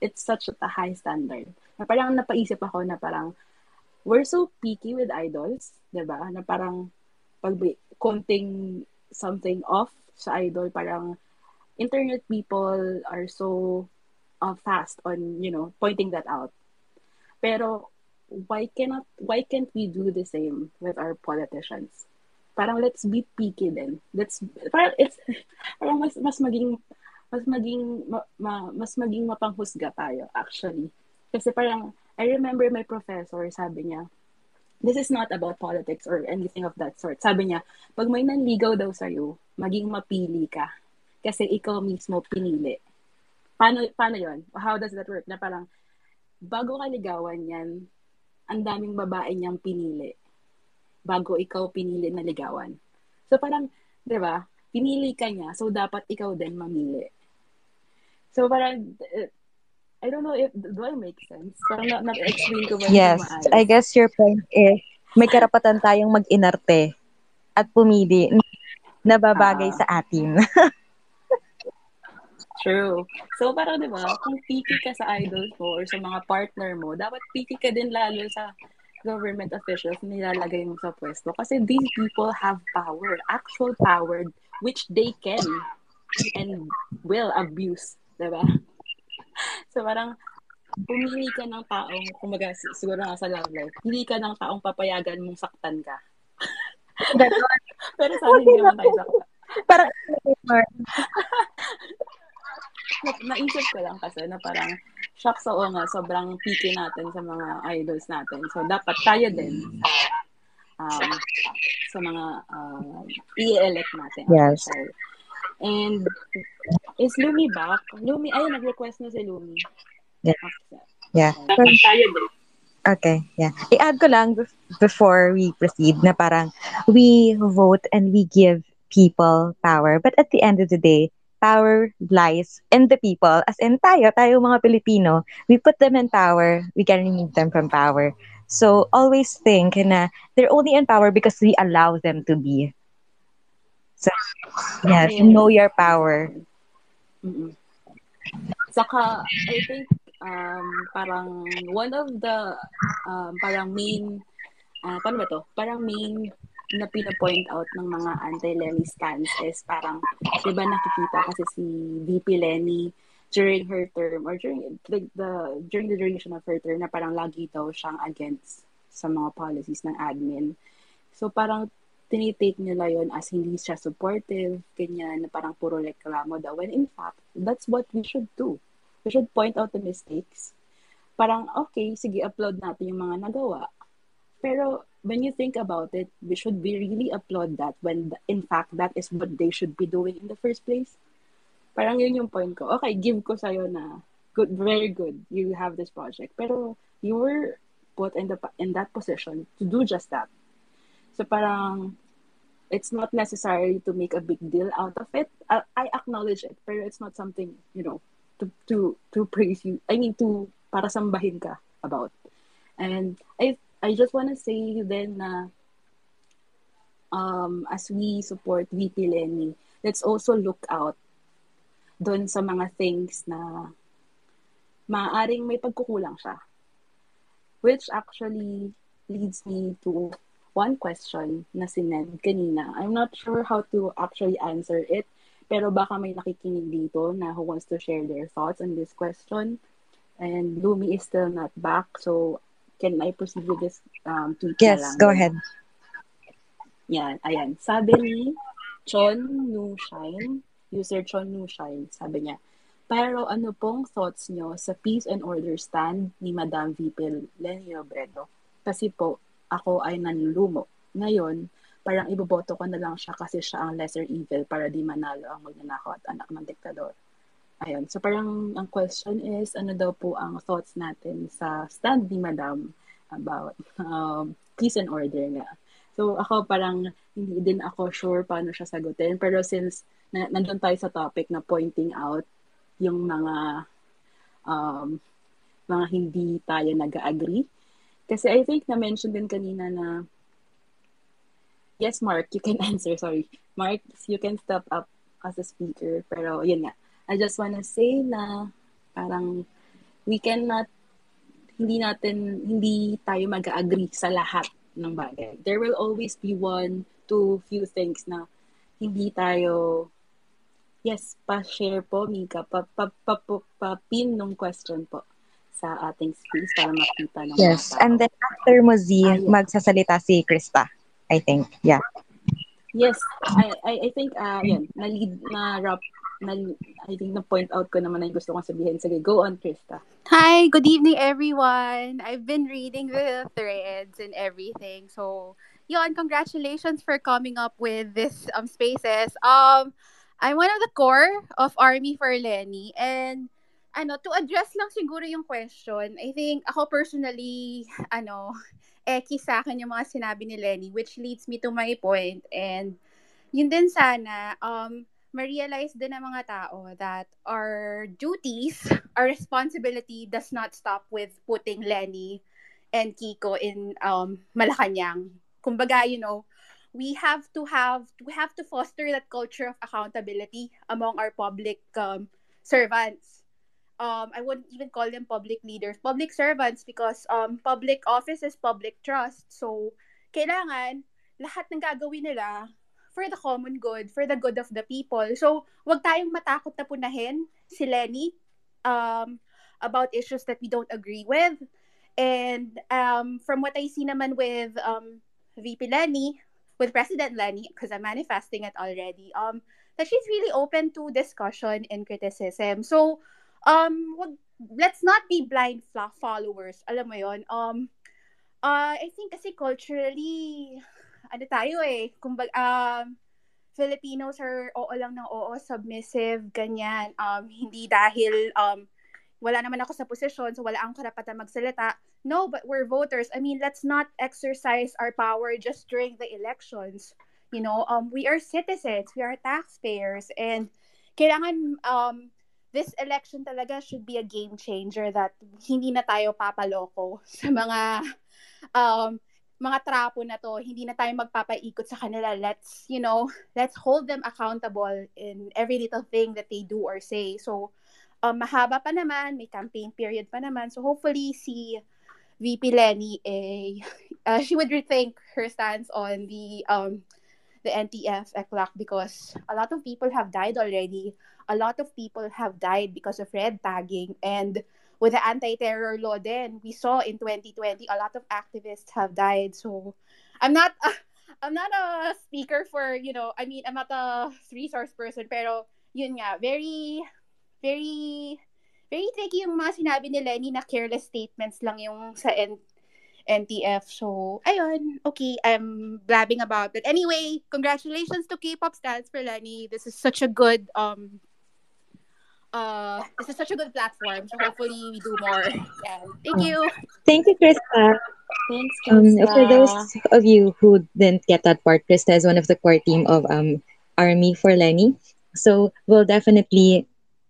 it's such a high standard. Na parang napaisip ako na parang we're so picky with idols, 'di ba? Na parang pag konting something off sa idol, parang internet people are so uh, fast on, you know, pointing that out. Pero why cannot why can't we do the same with our politicians? Parang let's be picky din. Let's parang it's *laughs* parang mas mas maging mas maging ma, ma- mas maging mapanghusga tayo actually. Kasi parang I remember my professor sabi niya, this is not about politics or anything of that sort. Sabi niya, pag may nanligaw daw sa'yo, maging mapili ka. Kasi ikaw mismo pinili. Paano, paano yon? How does that work? Na parang, bago ka ligawan yan, ang daming babae niyang pinili. Bago ikaw pinili na ligawan. So parang, di ba? pinili ka niya, so dapat ikaw din mamili. So parang, uh, I don't know if, do I make sense? Parang na, na-explain ko ba Yes, maayos? I guess your point is may karapatan tayong mag-inarte at pumili na babagay Ah. sa atin. *laughs* True. So, parang, di ba, kung picky ka sa idols mo or sa mga partner mo, dapat picky ka din lalo sa government officials na nilalagay mo sa pwesto. Kasi these people have power, actual power, which they can and will abuse. Di ba? *laughs* So, parang, pumili ka ng taong, kumaga, si- siguro nga sa love life, pili ka ng taong papayagan mong saktan ka. *laughs* Pero sana hindi naman tayo saktan. Parang, *laughs* na- naisip ko lang kasi na parang shock sa nga, sobrang picky natin sa mga idols natin. So, dapat tayo din sa, um, sa mga uh, i-elect natin. Yes. So, and is Lumi back? Lumi, ayun, nag-request na si Lumi. Yeah. Yeah. tayo. Okay, yeah. I-add ko lang before we proceed na parang we vote and we give people power. But at the end of the day, power lies in the people. As in tayo, tayo mga Pilipino, we put them in power, we can remove them from power. So always think na they're only in power because we allow them to be. So, yes, Yes. know your power. Mm-mm. Saka, I think, um, parang one of the, um, parang main, ah paano ba to? Parang main na pinapoint out ng mga anti-Lenny stands is parang, di ba nakikita kasi si VP Lenny during her term or during like the during the duration of her term na parang lagi daw siyang against sa mga policies ng admin. So parang tinitake nila yon as hindi siya supportive, ganyan, na parang puro reklamo daw. When in fact, that's what we should do. We should point out the mistakes. Parang, okay, sige, upload natin yung mga nagawa. Pero when you think about it, we should be really applaud that when in fact that is what they should be doing in the first place. Parang yun yung point ko. Okay, give ko sa'yo na good, very good. You have this project. Pero you were put in the in that position to do just that. So parang it's not necessary to make a big deal out of it. I, I acknowledge it, pero it's not something, you know, to to to praise you. I mean to para sambahin ka about. And I I just want to say then na um as we support VP Lenny, let's also look out doon sa mga things na maaaring may pagkukulang siya. Which actually leads me to one question na sinend kanina. I'm not sure how to actually answer it, pero baka may nakikinig dito na who wants to share their thoughts on this question. And Lumi is still not back, so can I proceed with this um, tweet Yes, lang? go ahead. Yan, ayan. Sabi ni Chon Nushine, user Chon Nushine, sabi niya, pero ano pong thoughts nyo sa peace and order stand ni Madam VP Lenny Robredo? Kasi po, ako ay nanlumo. Ngayon, parang iboboto ko na lang siya kasi siya ang lesser evil para di manalo ang magnanakaw at anak ng diktador. Ayun. So parang ang question is, ano daw po ang thoughts natin sa stand ni Madam about um, peace and order nga. So ako parang hindi din ako sure paano siya sagutin. Pero since na, nandun tayo sa topic na pointing out yung mga um, mga hindi tayo nag-agree. Kasi I think na-mention din kanina na yes, Mark, you can answer. Sorry. Mark, you can step up as a speaker. Pero yun nga. I just wanna say na parang we cannot hindi natin, hindi tayo mag-agree sa lahat ng bagay. There will always be one, two, few things na hindi tayo Yes, pa-share po, Mika. Pa, pa, pa, pa, pa-pin nung question po sa ating space para makita ng mga Yes, tao. and then after mo, Z, Ah, magsasalita si Krista. I think, yeah. Yes, I I, I think uh yan, na lead na rap na I think na point out ko naman na yung gusto kong sabihin. Sige, go on, Krista. Hi, good evening everyone. I've been reading the threads and everything. So, yon, congratulations for coming up with this um spaces. Um I'm one of the core of Army for Lenny and ano, to address lang siguro yung question, I think ako personally, ano, eki sa akin yung mga sinabi ni Lenny which leads me to my point and yun din sana, um, ma-realize din ng mga tao that our duties, our responsibility does not stop with putting Lenny and Kiko in um, Malacanang. Kumbaga, you know, we have to have we have to foster that culture of accountability among our public um, servants. Um, I wouldn't even call them public leaders, public servants because um, public office is public trust. So, kailangan lahat ng gagawin nila for the common good, for the good of the people. So, wag tayong matakot na punahin si Lenny um, about issues that we don't agree with. And um, from what I see naman with um, VP Lenny, with President Lenny, because I'm manifesting it already, um, that she's really open to discussion and criticism. So, um, wag, let's not be blind followers. Alam mo yon Um, uh, I think kasi culturally, ano tayo eh, kumbaga, um, Filipinos are oo lang ng oo, submissive, ganyan. Um, hindi dahil um, wala naman ako sa posisyon, so wala akong karapatan magsalita. No, but we're voters. I mean, let's not exercise our power just during the elections. You know, um, we are citizens, we are taxpayers, and kailangan um, this election talaga should be a game changer that hindi na tayo papaloko *laughs* sa mga um, mga trapo na to, hindi na tayo magpapaikot sa kanila. Let's, you know, let's hold them accountable in every little thing that they do or say. So, um, mahaba pa naman, may campaign period pa naman. So, hopefully, si VP Lenny, eh, *laughs* uh, she would rethink her stance on the um, the NTF ECLAC because a lot of people have died already. A lot of people have died because of red tagging and with the anti-terror law then we saw in 2020 a lot of activists have died so i'm not uh, *laughs* i'm not a speaker for you know i mean i'm not a resource person pero yun nga very very very tricky yung mga sinabi ni Lenny na careless statements lang yung sa N- NTF. So, ayun. Okay, I'm blabbing about it. Anyway, congratulations to K-pop stars for Lenny. This is such a good um uh this is such a good platform. So hopefully we do more. Yeah. Thank you. Thank you, Krista. Thanks, Um, for those of you who didn't get that part, Krista is one of the core team of um, Army for Lenny. So we'll definitely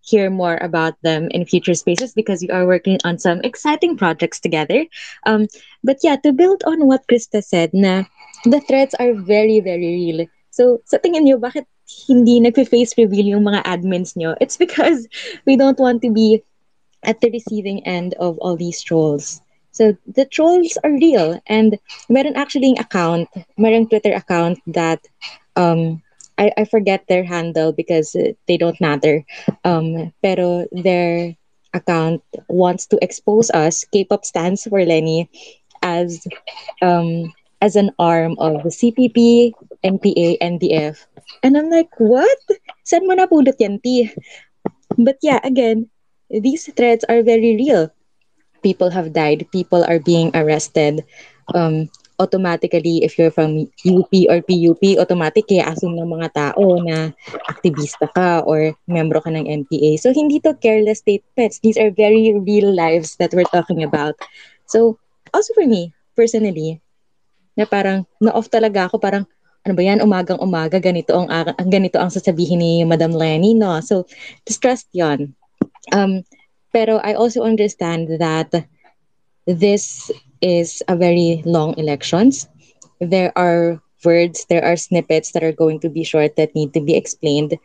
hear more about them in future spaces because we are working on some exciting projects together. Um, but yeah, to build on what Krista said, na the threats are very, very real. So sa tingin nyo, bakit hindi nagpe-face reveal yung mga admins nyo? It's because *laughs* we don't want to be at the receiving end of all these trolls. So the trolls are real and meron actually ang account, meron Twitter account that um I, I forget their handle because uh, they don't matter. Um pero their account wants to expose us, K-pop stands for Lenny, as um as an arm of the CPP, NPA, NDF. And I'm like, what? Saan mo napulot yan? But yeah, again, these threats are very real. People have died. People are being arrested. Um, automatically, if you're from UP or PUP, automatic kaya assume ng mga tao na aktivista ka or membro ka ng NPA. So, hindi to careless statements. These are very real lives that we're talking about. So, also for me, personally, na parang na-off talaga ako, parang ano ba yan, umagang umaga, ganito ang, ang ganito ang sasabihin ni Madam Lenny, no? So, distrust yon. Um, pero I also understand that this is a very long elections. There are words, there are snippets that are going to be short that need to be explained.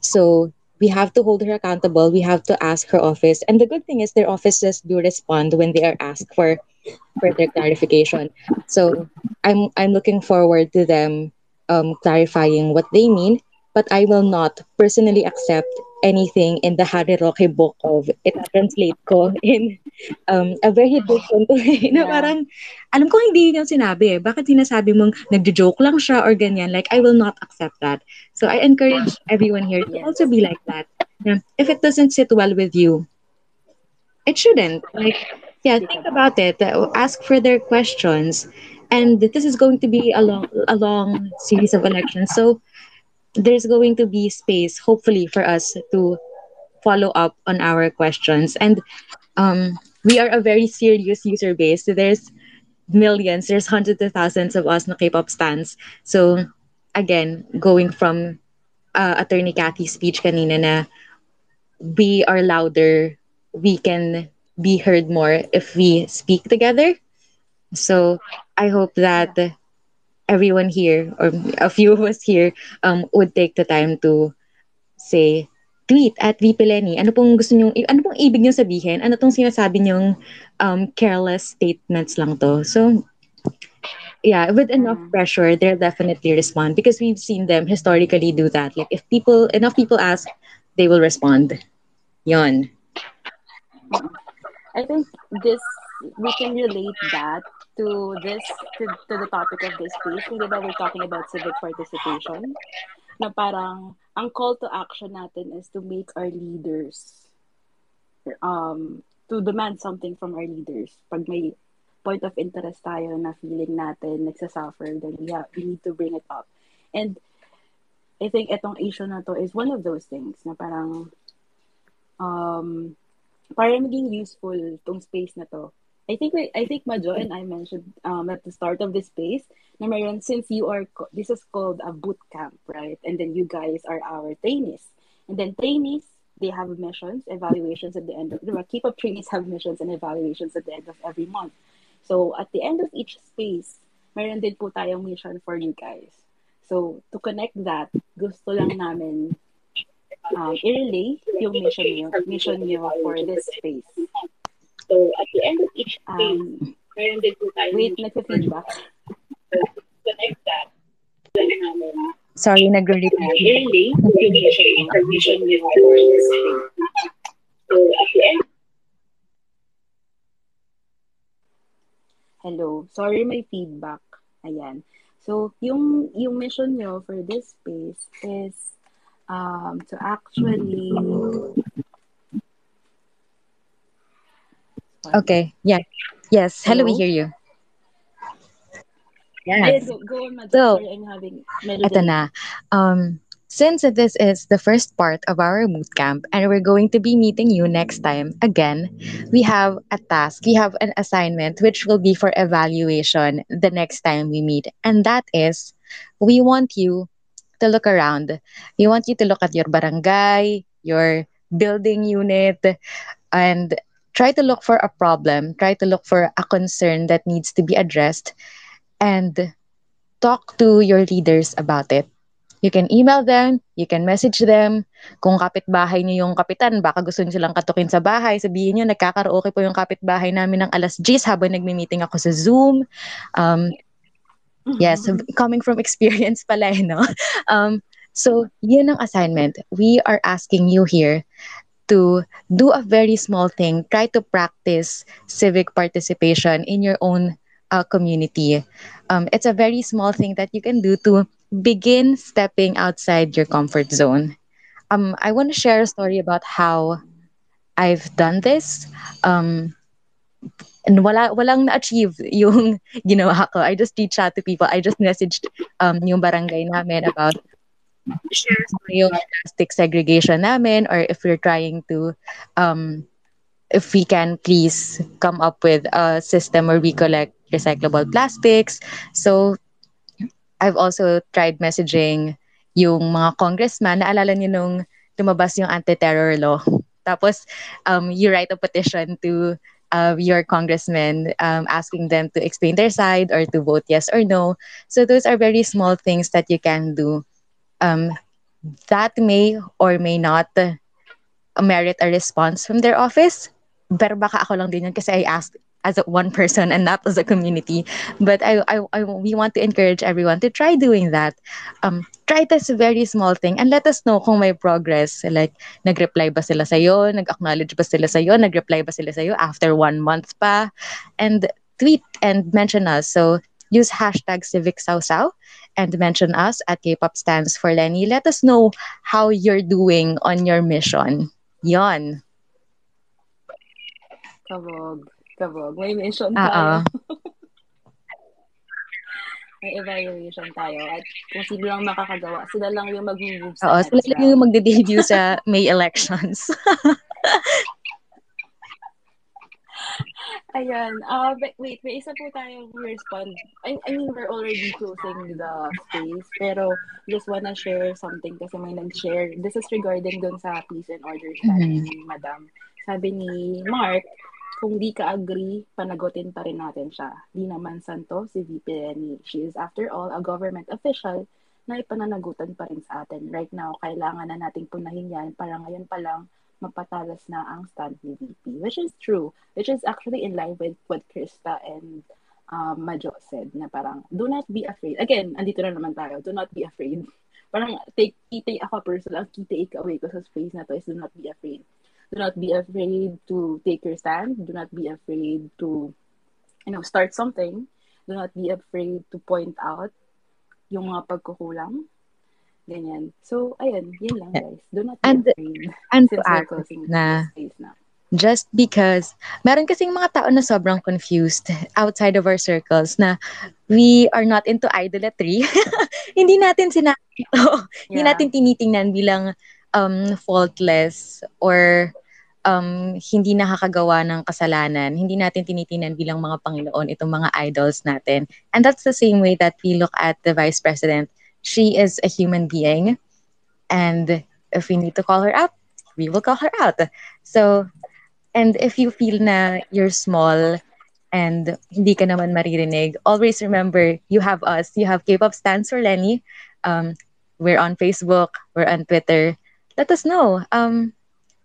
So we have to hold her accountable. We have to ask her office. And the good thing is their offices do respond when they are asked for further clarification. So I'm I'm looking forward to them um, clarifying what they mean, but I will not personally accept anything in the Harry Roque book of it translate ko in um, a very different way *laughs* na parang alam ko hindi yung sinabi eh. Bakit sinasabi mong nagjo-joke lang siya or ganyan? Like, I will not accept that. So I encourage everyone here to also be like that. If it doesn't sit well with you, it shouldn't. Like, yeah, think about it. Ask further questions. And this is going to be a long, a long series of elections. So there's going to be space, hopefully, for us to follow up on our questions. And um, we are a very serious user base. So there's millions, there's hundreds of thousands of us na K-pop stans. So again, going from uh, Attorney Cathy's speech kanina na we are louder, we can be heard more if we speak together. So I hope that everyone here or a few of us here um, would take the time to say tweet at VP Lenny. Ano pong gusto niyo ano pong ibig niyo sabihin? Ano tong sinasabi niyong um, careless statements lang to? So yeah, with enough pressure, they'll definitely respond because we've seen them historically do that. Like if people enough people ask, they will respond. Yon. I think this we can relate that to this to, to the topic of this page. Kung diba we're talking about civic participation, na parang ang call to action natin is to make our leaders um to demand something from our leaders. Pag may point of interest tayo na feeling natin nagsasuffer, then we, have, we need to bring it up. And I think itong issue na to is one of those things na parang um para maging useful tong space na to. I think we, I think Majo and I mentioned um, at the start of this space na since you are this is called a boot camp, right? And then you guys are our trainees. And then trainees they have missions, evaluations at the end of the keep up trainees have missions and evaluations at the end of every month. So at the end of each space, mayroon din po tayong mission for you guys. So to connect that, gusto lang namin um, i-relay yung mission niyo, mission niyo for this space. So, at the end of each space, um, meron din po tayo wait, nagpa-feedback. Connect that. Sorry, nagre-repeat. I-relay yung mission niyo, mission niyo for this space. So, at the end Hello. Sorry, may feedback. Ayan. So, yung yung mission nyo for this space is um, to actually Okay. Yeah. Yes. Hello, we hear you. Ayan, Yes. go, go on, So, Sorry, I'm having Ito na. Um, since this is the first part of our boot camp and we're going to be meeting you next time again, we have a task, we have an assignment which will be for evaluation the next time we meet. And that is, we want you to look around. We want you to look at your barangay, your building unit, and try to look for a problem, try to look for a concern that needs to be addressed, and talk to your leaders about it. You can email them, you can message them. Kung kapitbahay niyo yung kapitan, baka gusto niyo silang katukin sa bahay, sabihin niyo, nagkakaraoke po yung kapitbahay namin ng alas 10 habang nagmi-meeting ako sa Zoom. Um, yes, coming from *laughs* experience pala, eh, no? Um, so, yun ang assignment. We are asking you here to do a very small thing. Try to practice civic participation in your own uh, community. Um, it's a very small thing that you can do to begin stepping outside your comfort zone. Um, I want to share a story about how I've done this. Um, and wala, walang na-achieve yung *laughs* ginawa ko. I just reached out to people. I just messaged um, yung barangay namin about share yung plastic segregation namin or if we're trying to um, if we can please come up with a system where we collect recyclable plastics. So I've also tried messaging yung mga congressman. Naalala niyo nung lumabas yung anti-terror law. Tapos, um, you write a petition to uh, your congressmen um, asking them to explain their side or to vote yes or no. So those are very small things that you can do. Um, that may or may not merit a response from their office. Pero baka ako lang din yun kasi I asked as a one person and not as a community. But I, I, I we want to encourage everyone to try doing that. Um, try this very small thing and let us know kung may progress. Like, nag-reply ba sila sa'yo? Nag-acknowledge ba sila sa'yo? Nag-reply ba sila sa'yo after one month pa? And tweet and mention us. So, use hashtag civic and mention us at K-pop stands for Lenny. Let us know how you're doing on your mission. Yon. Kabog. Kabog. May mission Oo. tayo. *laughs* May evaluation tayo. At kung sino lang makakagawa, sila lang yung mag-move sa Oo, sila lang yung magde-debut sa May elections. *laughs* *laughs* Ayan. Uh, but wait, may isa po tayong respond. I, I mean, we're already closing the space, pero just wanna share something kasi may nag-share. This is regarding dun sa peace and order Mhm. ni Madam. Sabi ni Mark, kung di ka agree, panagutin pa rin natin siya. Di naman santo si VP Lenny. She is after all a government official na ipananagutan pa rin sa atin. Right now, kailangan na nating punahin yan para ngayon pa lang mapatalas na ang stand ni VP. Which is true. Which is actually in line with what Krista and um, Majo said na parang, do not be afraid. Again, andito na naman tayo. Do not be afraid. *laughs* Parang take, take ako personal, ang take away ko sa space na to is do not be afraid. Do not be afraid to take your stand. Do not be afraid to, you know, start something. Do not be afraid to point out yung mga pagkukulang. Ganyan. So, ayun, yun lang guys. Do not be And- afraid. and to closing na- just because meron kasing mga tao na sobrang confused outside of our circles na we are not into idolatry. *laughs* hindi natin sina *laughs* hindi Yeah. natin tinitingnan bilang um faultless or um hindi nakakagawa ng kasalanan. Hindi natin tinitingnan bilang mga Panginoon itong mga idols natin. And that's the same way that we look at the Vice President. She is a human being and if we need to call her out, we will call her out. So And if you feel na you're small and hindi ka naman maririnig, always remember you have us. You have K-pop stands for Lenny. Um, we're on Facebook. We're on Twitter. Let us know. Um,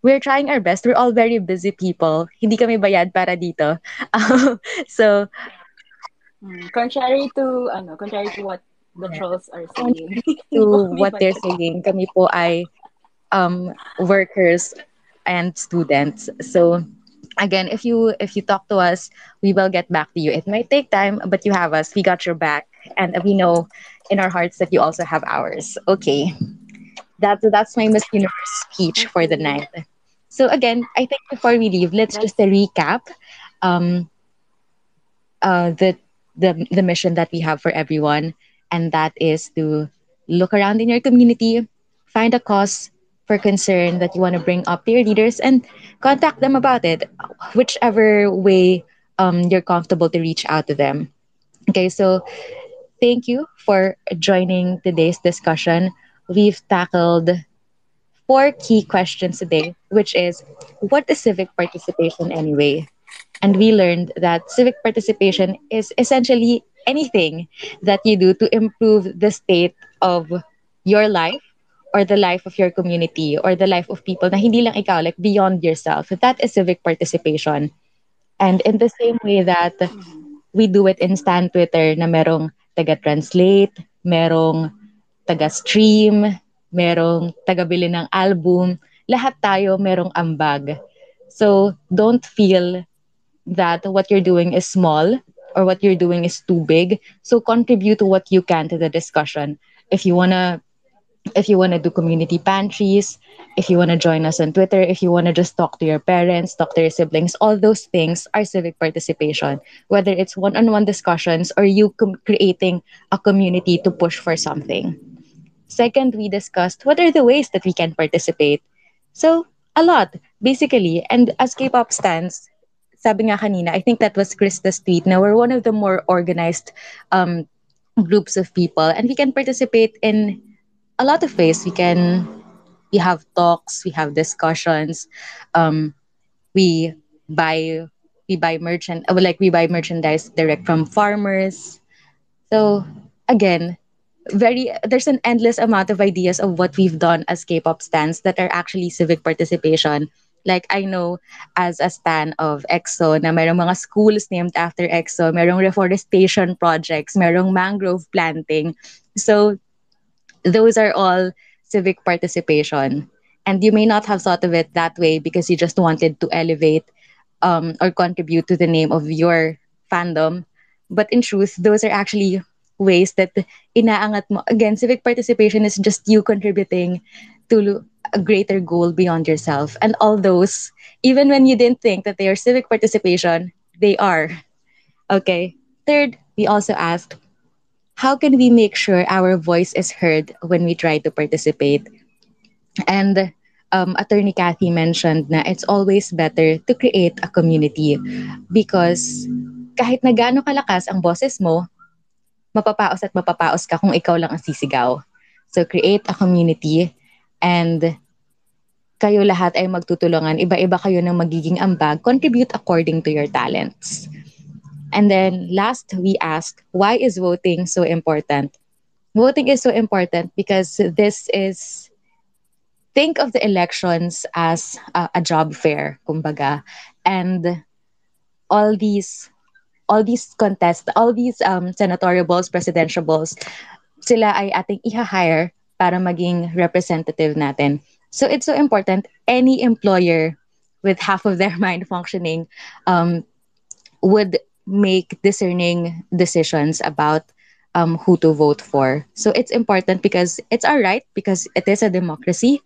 we're trying our best. We're all very busy people. Hindi kami bayad para dito. *laughs* so, Mm, contrary to, ano, contrary to what the trolls are saying. to *laughs* what they're saying, kami po ay um, workers and students. So again, if you if you talk to us, we will get back to you. It might take time, but you have us. We got your back, and we know in our hearts that you also have ours. Okay, that's that's my Miss Universe speech for the night. So again, I think before we leave, let's just recap um, uh, the the the mission that we have for everyone, and that is to look around in your community, find a cause for concern that you want to bring up to your leaders, and contact them about it, whichever way um, you're comfortable to reach out to them. Okay, so thank you for joining today's discussion. We've tackled four key questions today, which is what is civic participation anyway? And we learned that civic participation is essentially anything that you do to improve the state of your life or the life of your community or the life of people na hindi lang ikaw, like beyond yourself. That is civic participation. And in the same way that we do it in Stan Twitter na merong taga-translate, merong taga-stream, merong taga-bili ng album, lahat tayo merong ambag. So don't feel that what you're doing is small or what you're doing is too big. So contribute what you can to the discussion. If you wanna if you wanna do community pantries, if you wanna join us on Twitter, if you wanna just talk to your parents, talk to your siblings, all those things are civic participation. Whether it's one-on-one discussions or you com- creating a community to push for something. Second, we discussed what are the ways that we can participate. So, a lot, basically. And as K-pop stands, sabi nga kanina, I think that was Krista's tweet, na we're one of the more organized um, groups of people and we can participate in a lot of ways. We can, we have talks, we have discussions, um, we buy, we buy merchant, uh, like we buy merchandise direct from farmers. So again, very there's an endless amount of ideas of what we've done as K-pop stands that are actually civic participation. Like I know as a stan of EXO na merong mga schools named after EXO, merong reforestation projects, merong mangrove planting. So those are all civic participation. And you may not have thought of it that way because you just wanted to elevate um, or contribute to the name of your fandom. But in truth, those are actually ways that inaangat mo. Again, civic participation is just you contributing to a greater goal beyond yourself. And all those, even when you didn't think that they are civic participation, they are. Okay. Third, we also asked, how can we make sure our voice is heard when we try to participate? And um, Attorney Kathy mentioned na it's always better to create a community because kahit na gaano kalakas ang boses mo, mapapaos at mapapaos ka kung ikaw lang ang sisigaw. So create a community and kayo lahat ay magtutulungan. Iba-iba kayo ng magiging ambag. Contribute according to your talents. And then last, we asked, why is voting so important? Voting is so important because this is think of the elections as a, a job fair, kumbaga. And all these all these contests, all these um, senatorial balls, presidential balls, sila ay ating iha-hire para maging representative natin. So it's so important. Any employer with half of their *laughs* mind functioning um, would make discerning decisions about um, who to vote for. So it's important because it's our right because it is a democracy.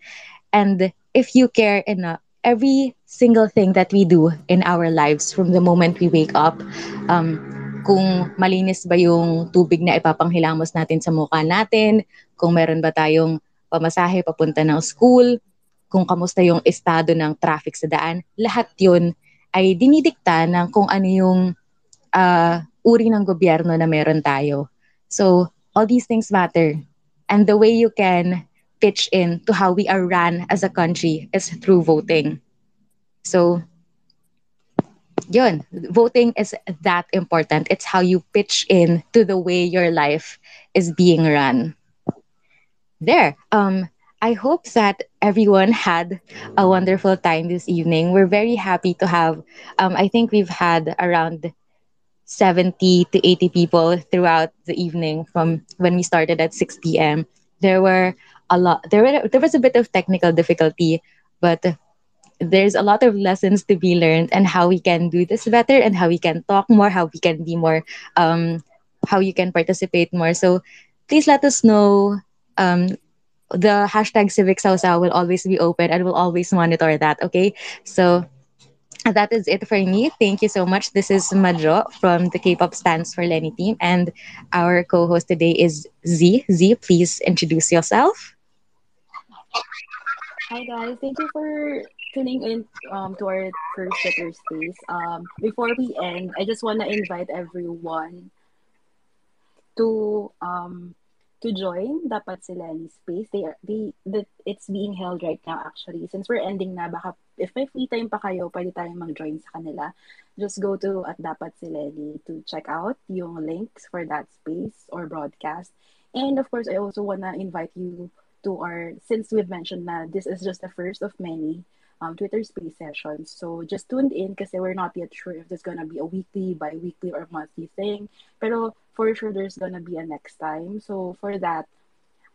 And if you care enough, every single thing that we do in our lives from the moment we wake up, um, kung malinis ba yung tubig na ipapanghilamos natin sa mukha natin, kung meron ba tayong pamasahe papunta ng school, kung kamusta yung estado ng traffic sa daan, lahat yun ay dinidikta ng kung ano yung uh, uri ng gobyerno na meron tayo. So, all these things matter. And the way you can pitch in to how we are ran as a country is through voting. So, yun, voting is that important. It's how you pitch in to the way your life is being run. There. Um, I hope that everyone had a wonderful time this evening. We're very happy to have, um, I think we've had around 70 to 80 people throughout the evening from when we started at 6 p.m. There were a lot, there, were, there was a bit of technical difficulty, but there's a lot of lessons to be learned and how we can do this better and how we can talk more, how we can be more, um, how you can participate more. So please let us know. Um, the hashtag civic will always be open and we'll always monitor that. Okay. So that is it for me. Thank you so much. This is Madro from the K-pop stands for Lenny team, and our co-host today is Z. Z, please introduce yourself. Hi guys, thank you for tuning in um, to our first Twitter space. Um, before we end, I just want to invite everyone to um, to join dapat sila ni space. They are they it's being held right now actually. Since we're ending na, baka if may free time pa kayo, pwede tayong mag-join sa kanila. Just go to at dapat sileni to check out yung links for that space or broadcast. And of course, I also wanna invite you to our since we've mentioned that this is just the first of many um, Twitter Space sessions. So just tuned in because we're not yet sure if there's gonna be a weekly, bi-weekly, or monthly thing. Pero for sure there's gonna be a next time. So for that,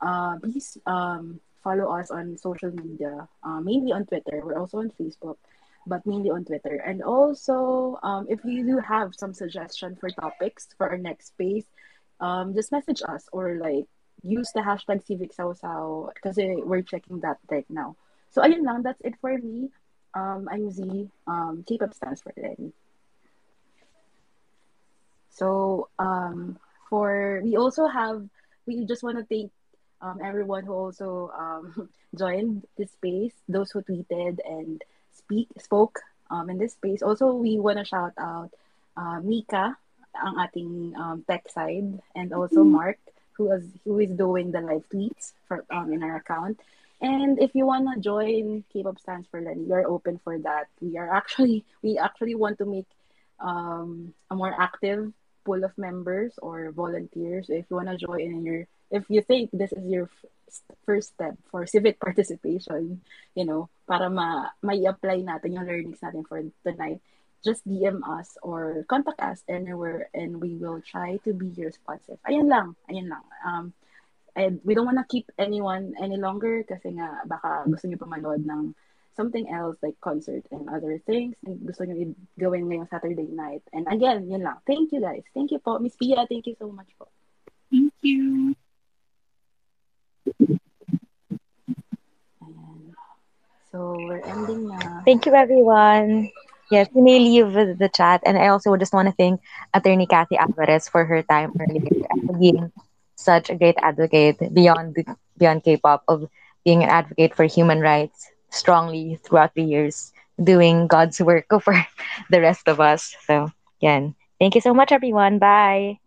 uh, please um, follow us on social media, uh, mainly on Twitter. We're also on Facebook, but mainly on Twitter. And also, um, if you do have some suggestion for topics for our next space, um, just message us or like use the hashtag civic because we're checking that right now. So ayun lang, that's it for me. Um, I'm Z. Um, K-pop stands for Lenny. So um, for we also have we just want to thank um, everyone who also um, *laughs* joined this space, those who tweeted and speak spoke um, in this space. Also, we want to shout out uh, Mika, ang ating um, tech side, and also mm-hmm. Mark, who is who is doing the live tweets for um, in our account. And if you wanna join K-pop stands for Lenny, we're open for that. We are actually we actually want to make um, a more active pool of members or volunteers. If you wanna join and you're if you think this is your first step for civic *laughs* participation, you know, para ma may apply natin yung learnings natin for tonight, just DM us or contact us anywhere and we will try to be responsive. Ayan lang, ayan lang. Um, And we don't want to keep anyone any longer kasi nga baka gusto niyo pa manood ng something else like concert and other things. And gusto niyo gawin ngayong Saturday night. And again, yun lang. Thank you guys. Thank you po. Miss Pia, thank you so much po. Thank you. Ayan. So, we're ending na. Thank you, everyone. Yes, you may leave the chat. And I also just want to thank Attorney Kathy Alvarez for her time earlier and being such a great advocate beyond beyond K-pop of being an advocate for human rights, strongly throughout the years doing God's work *laughs* for the rest of us. So, again, Thank you so much, everyone. Bye.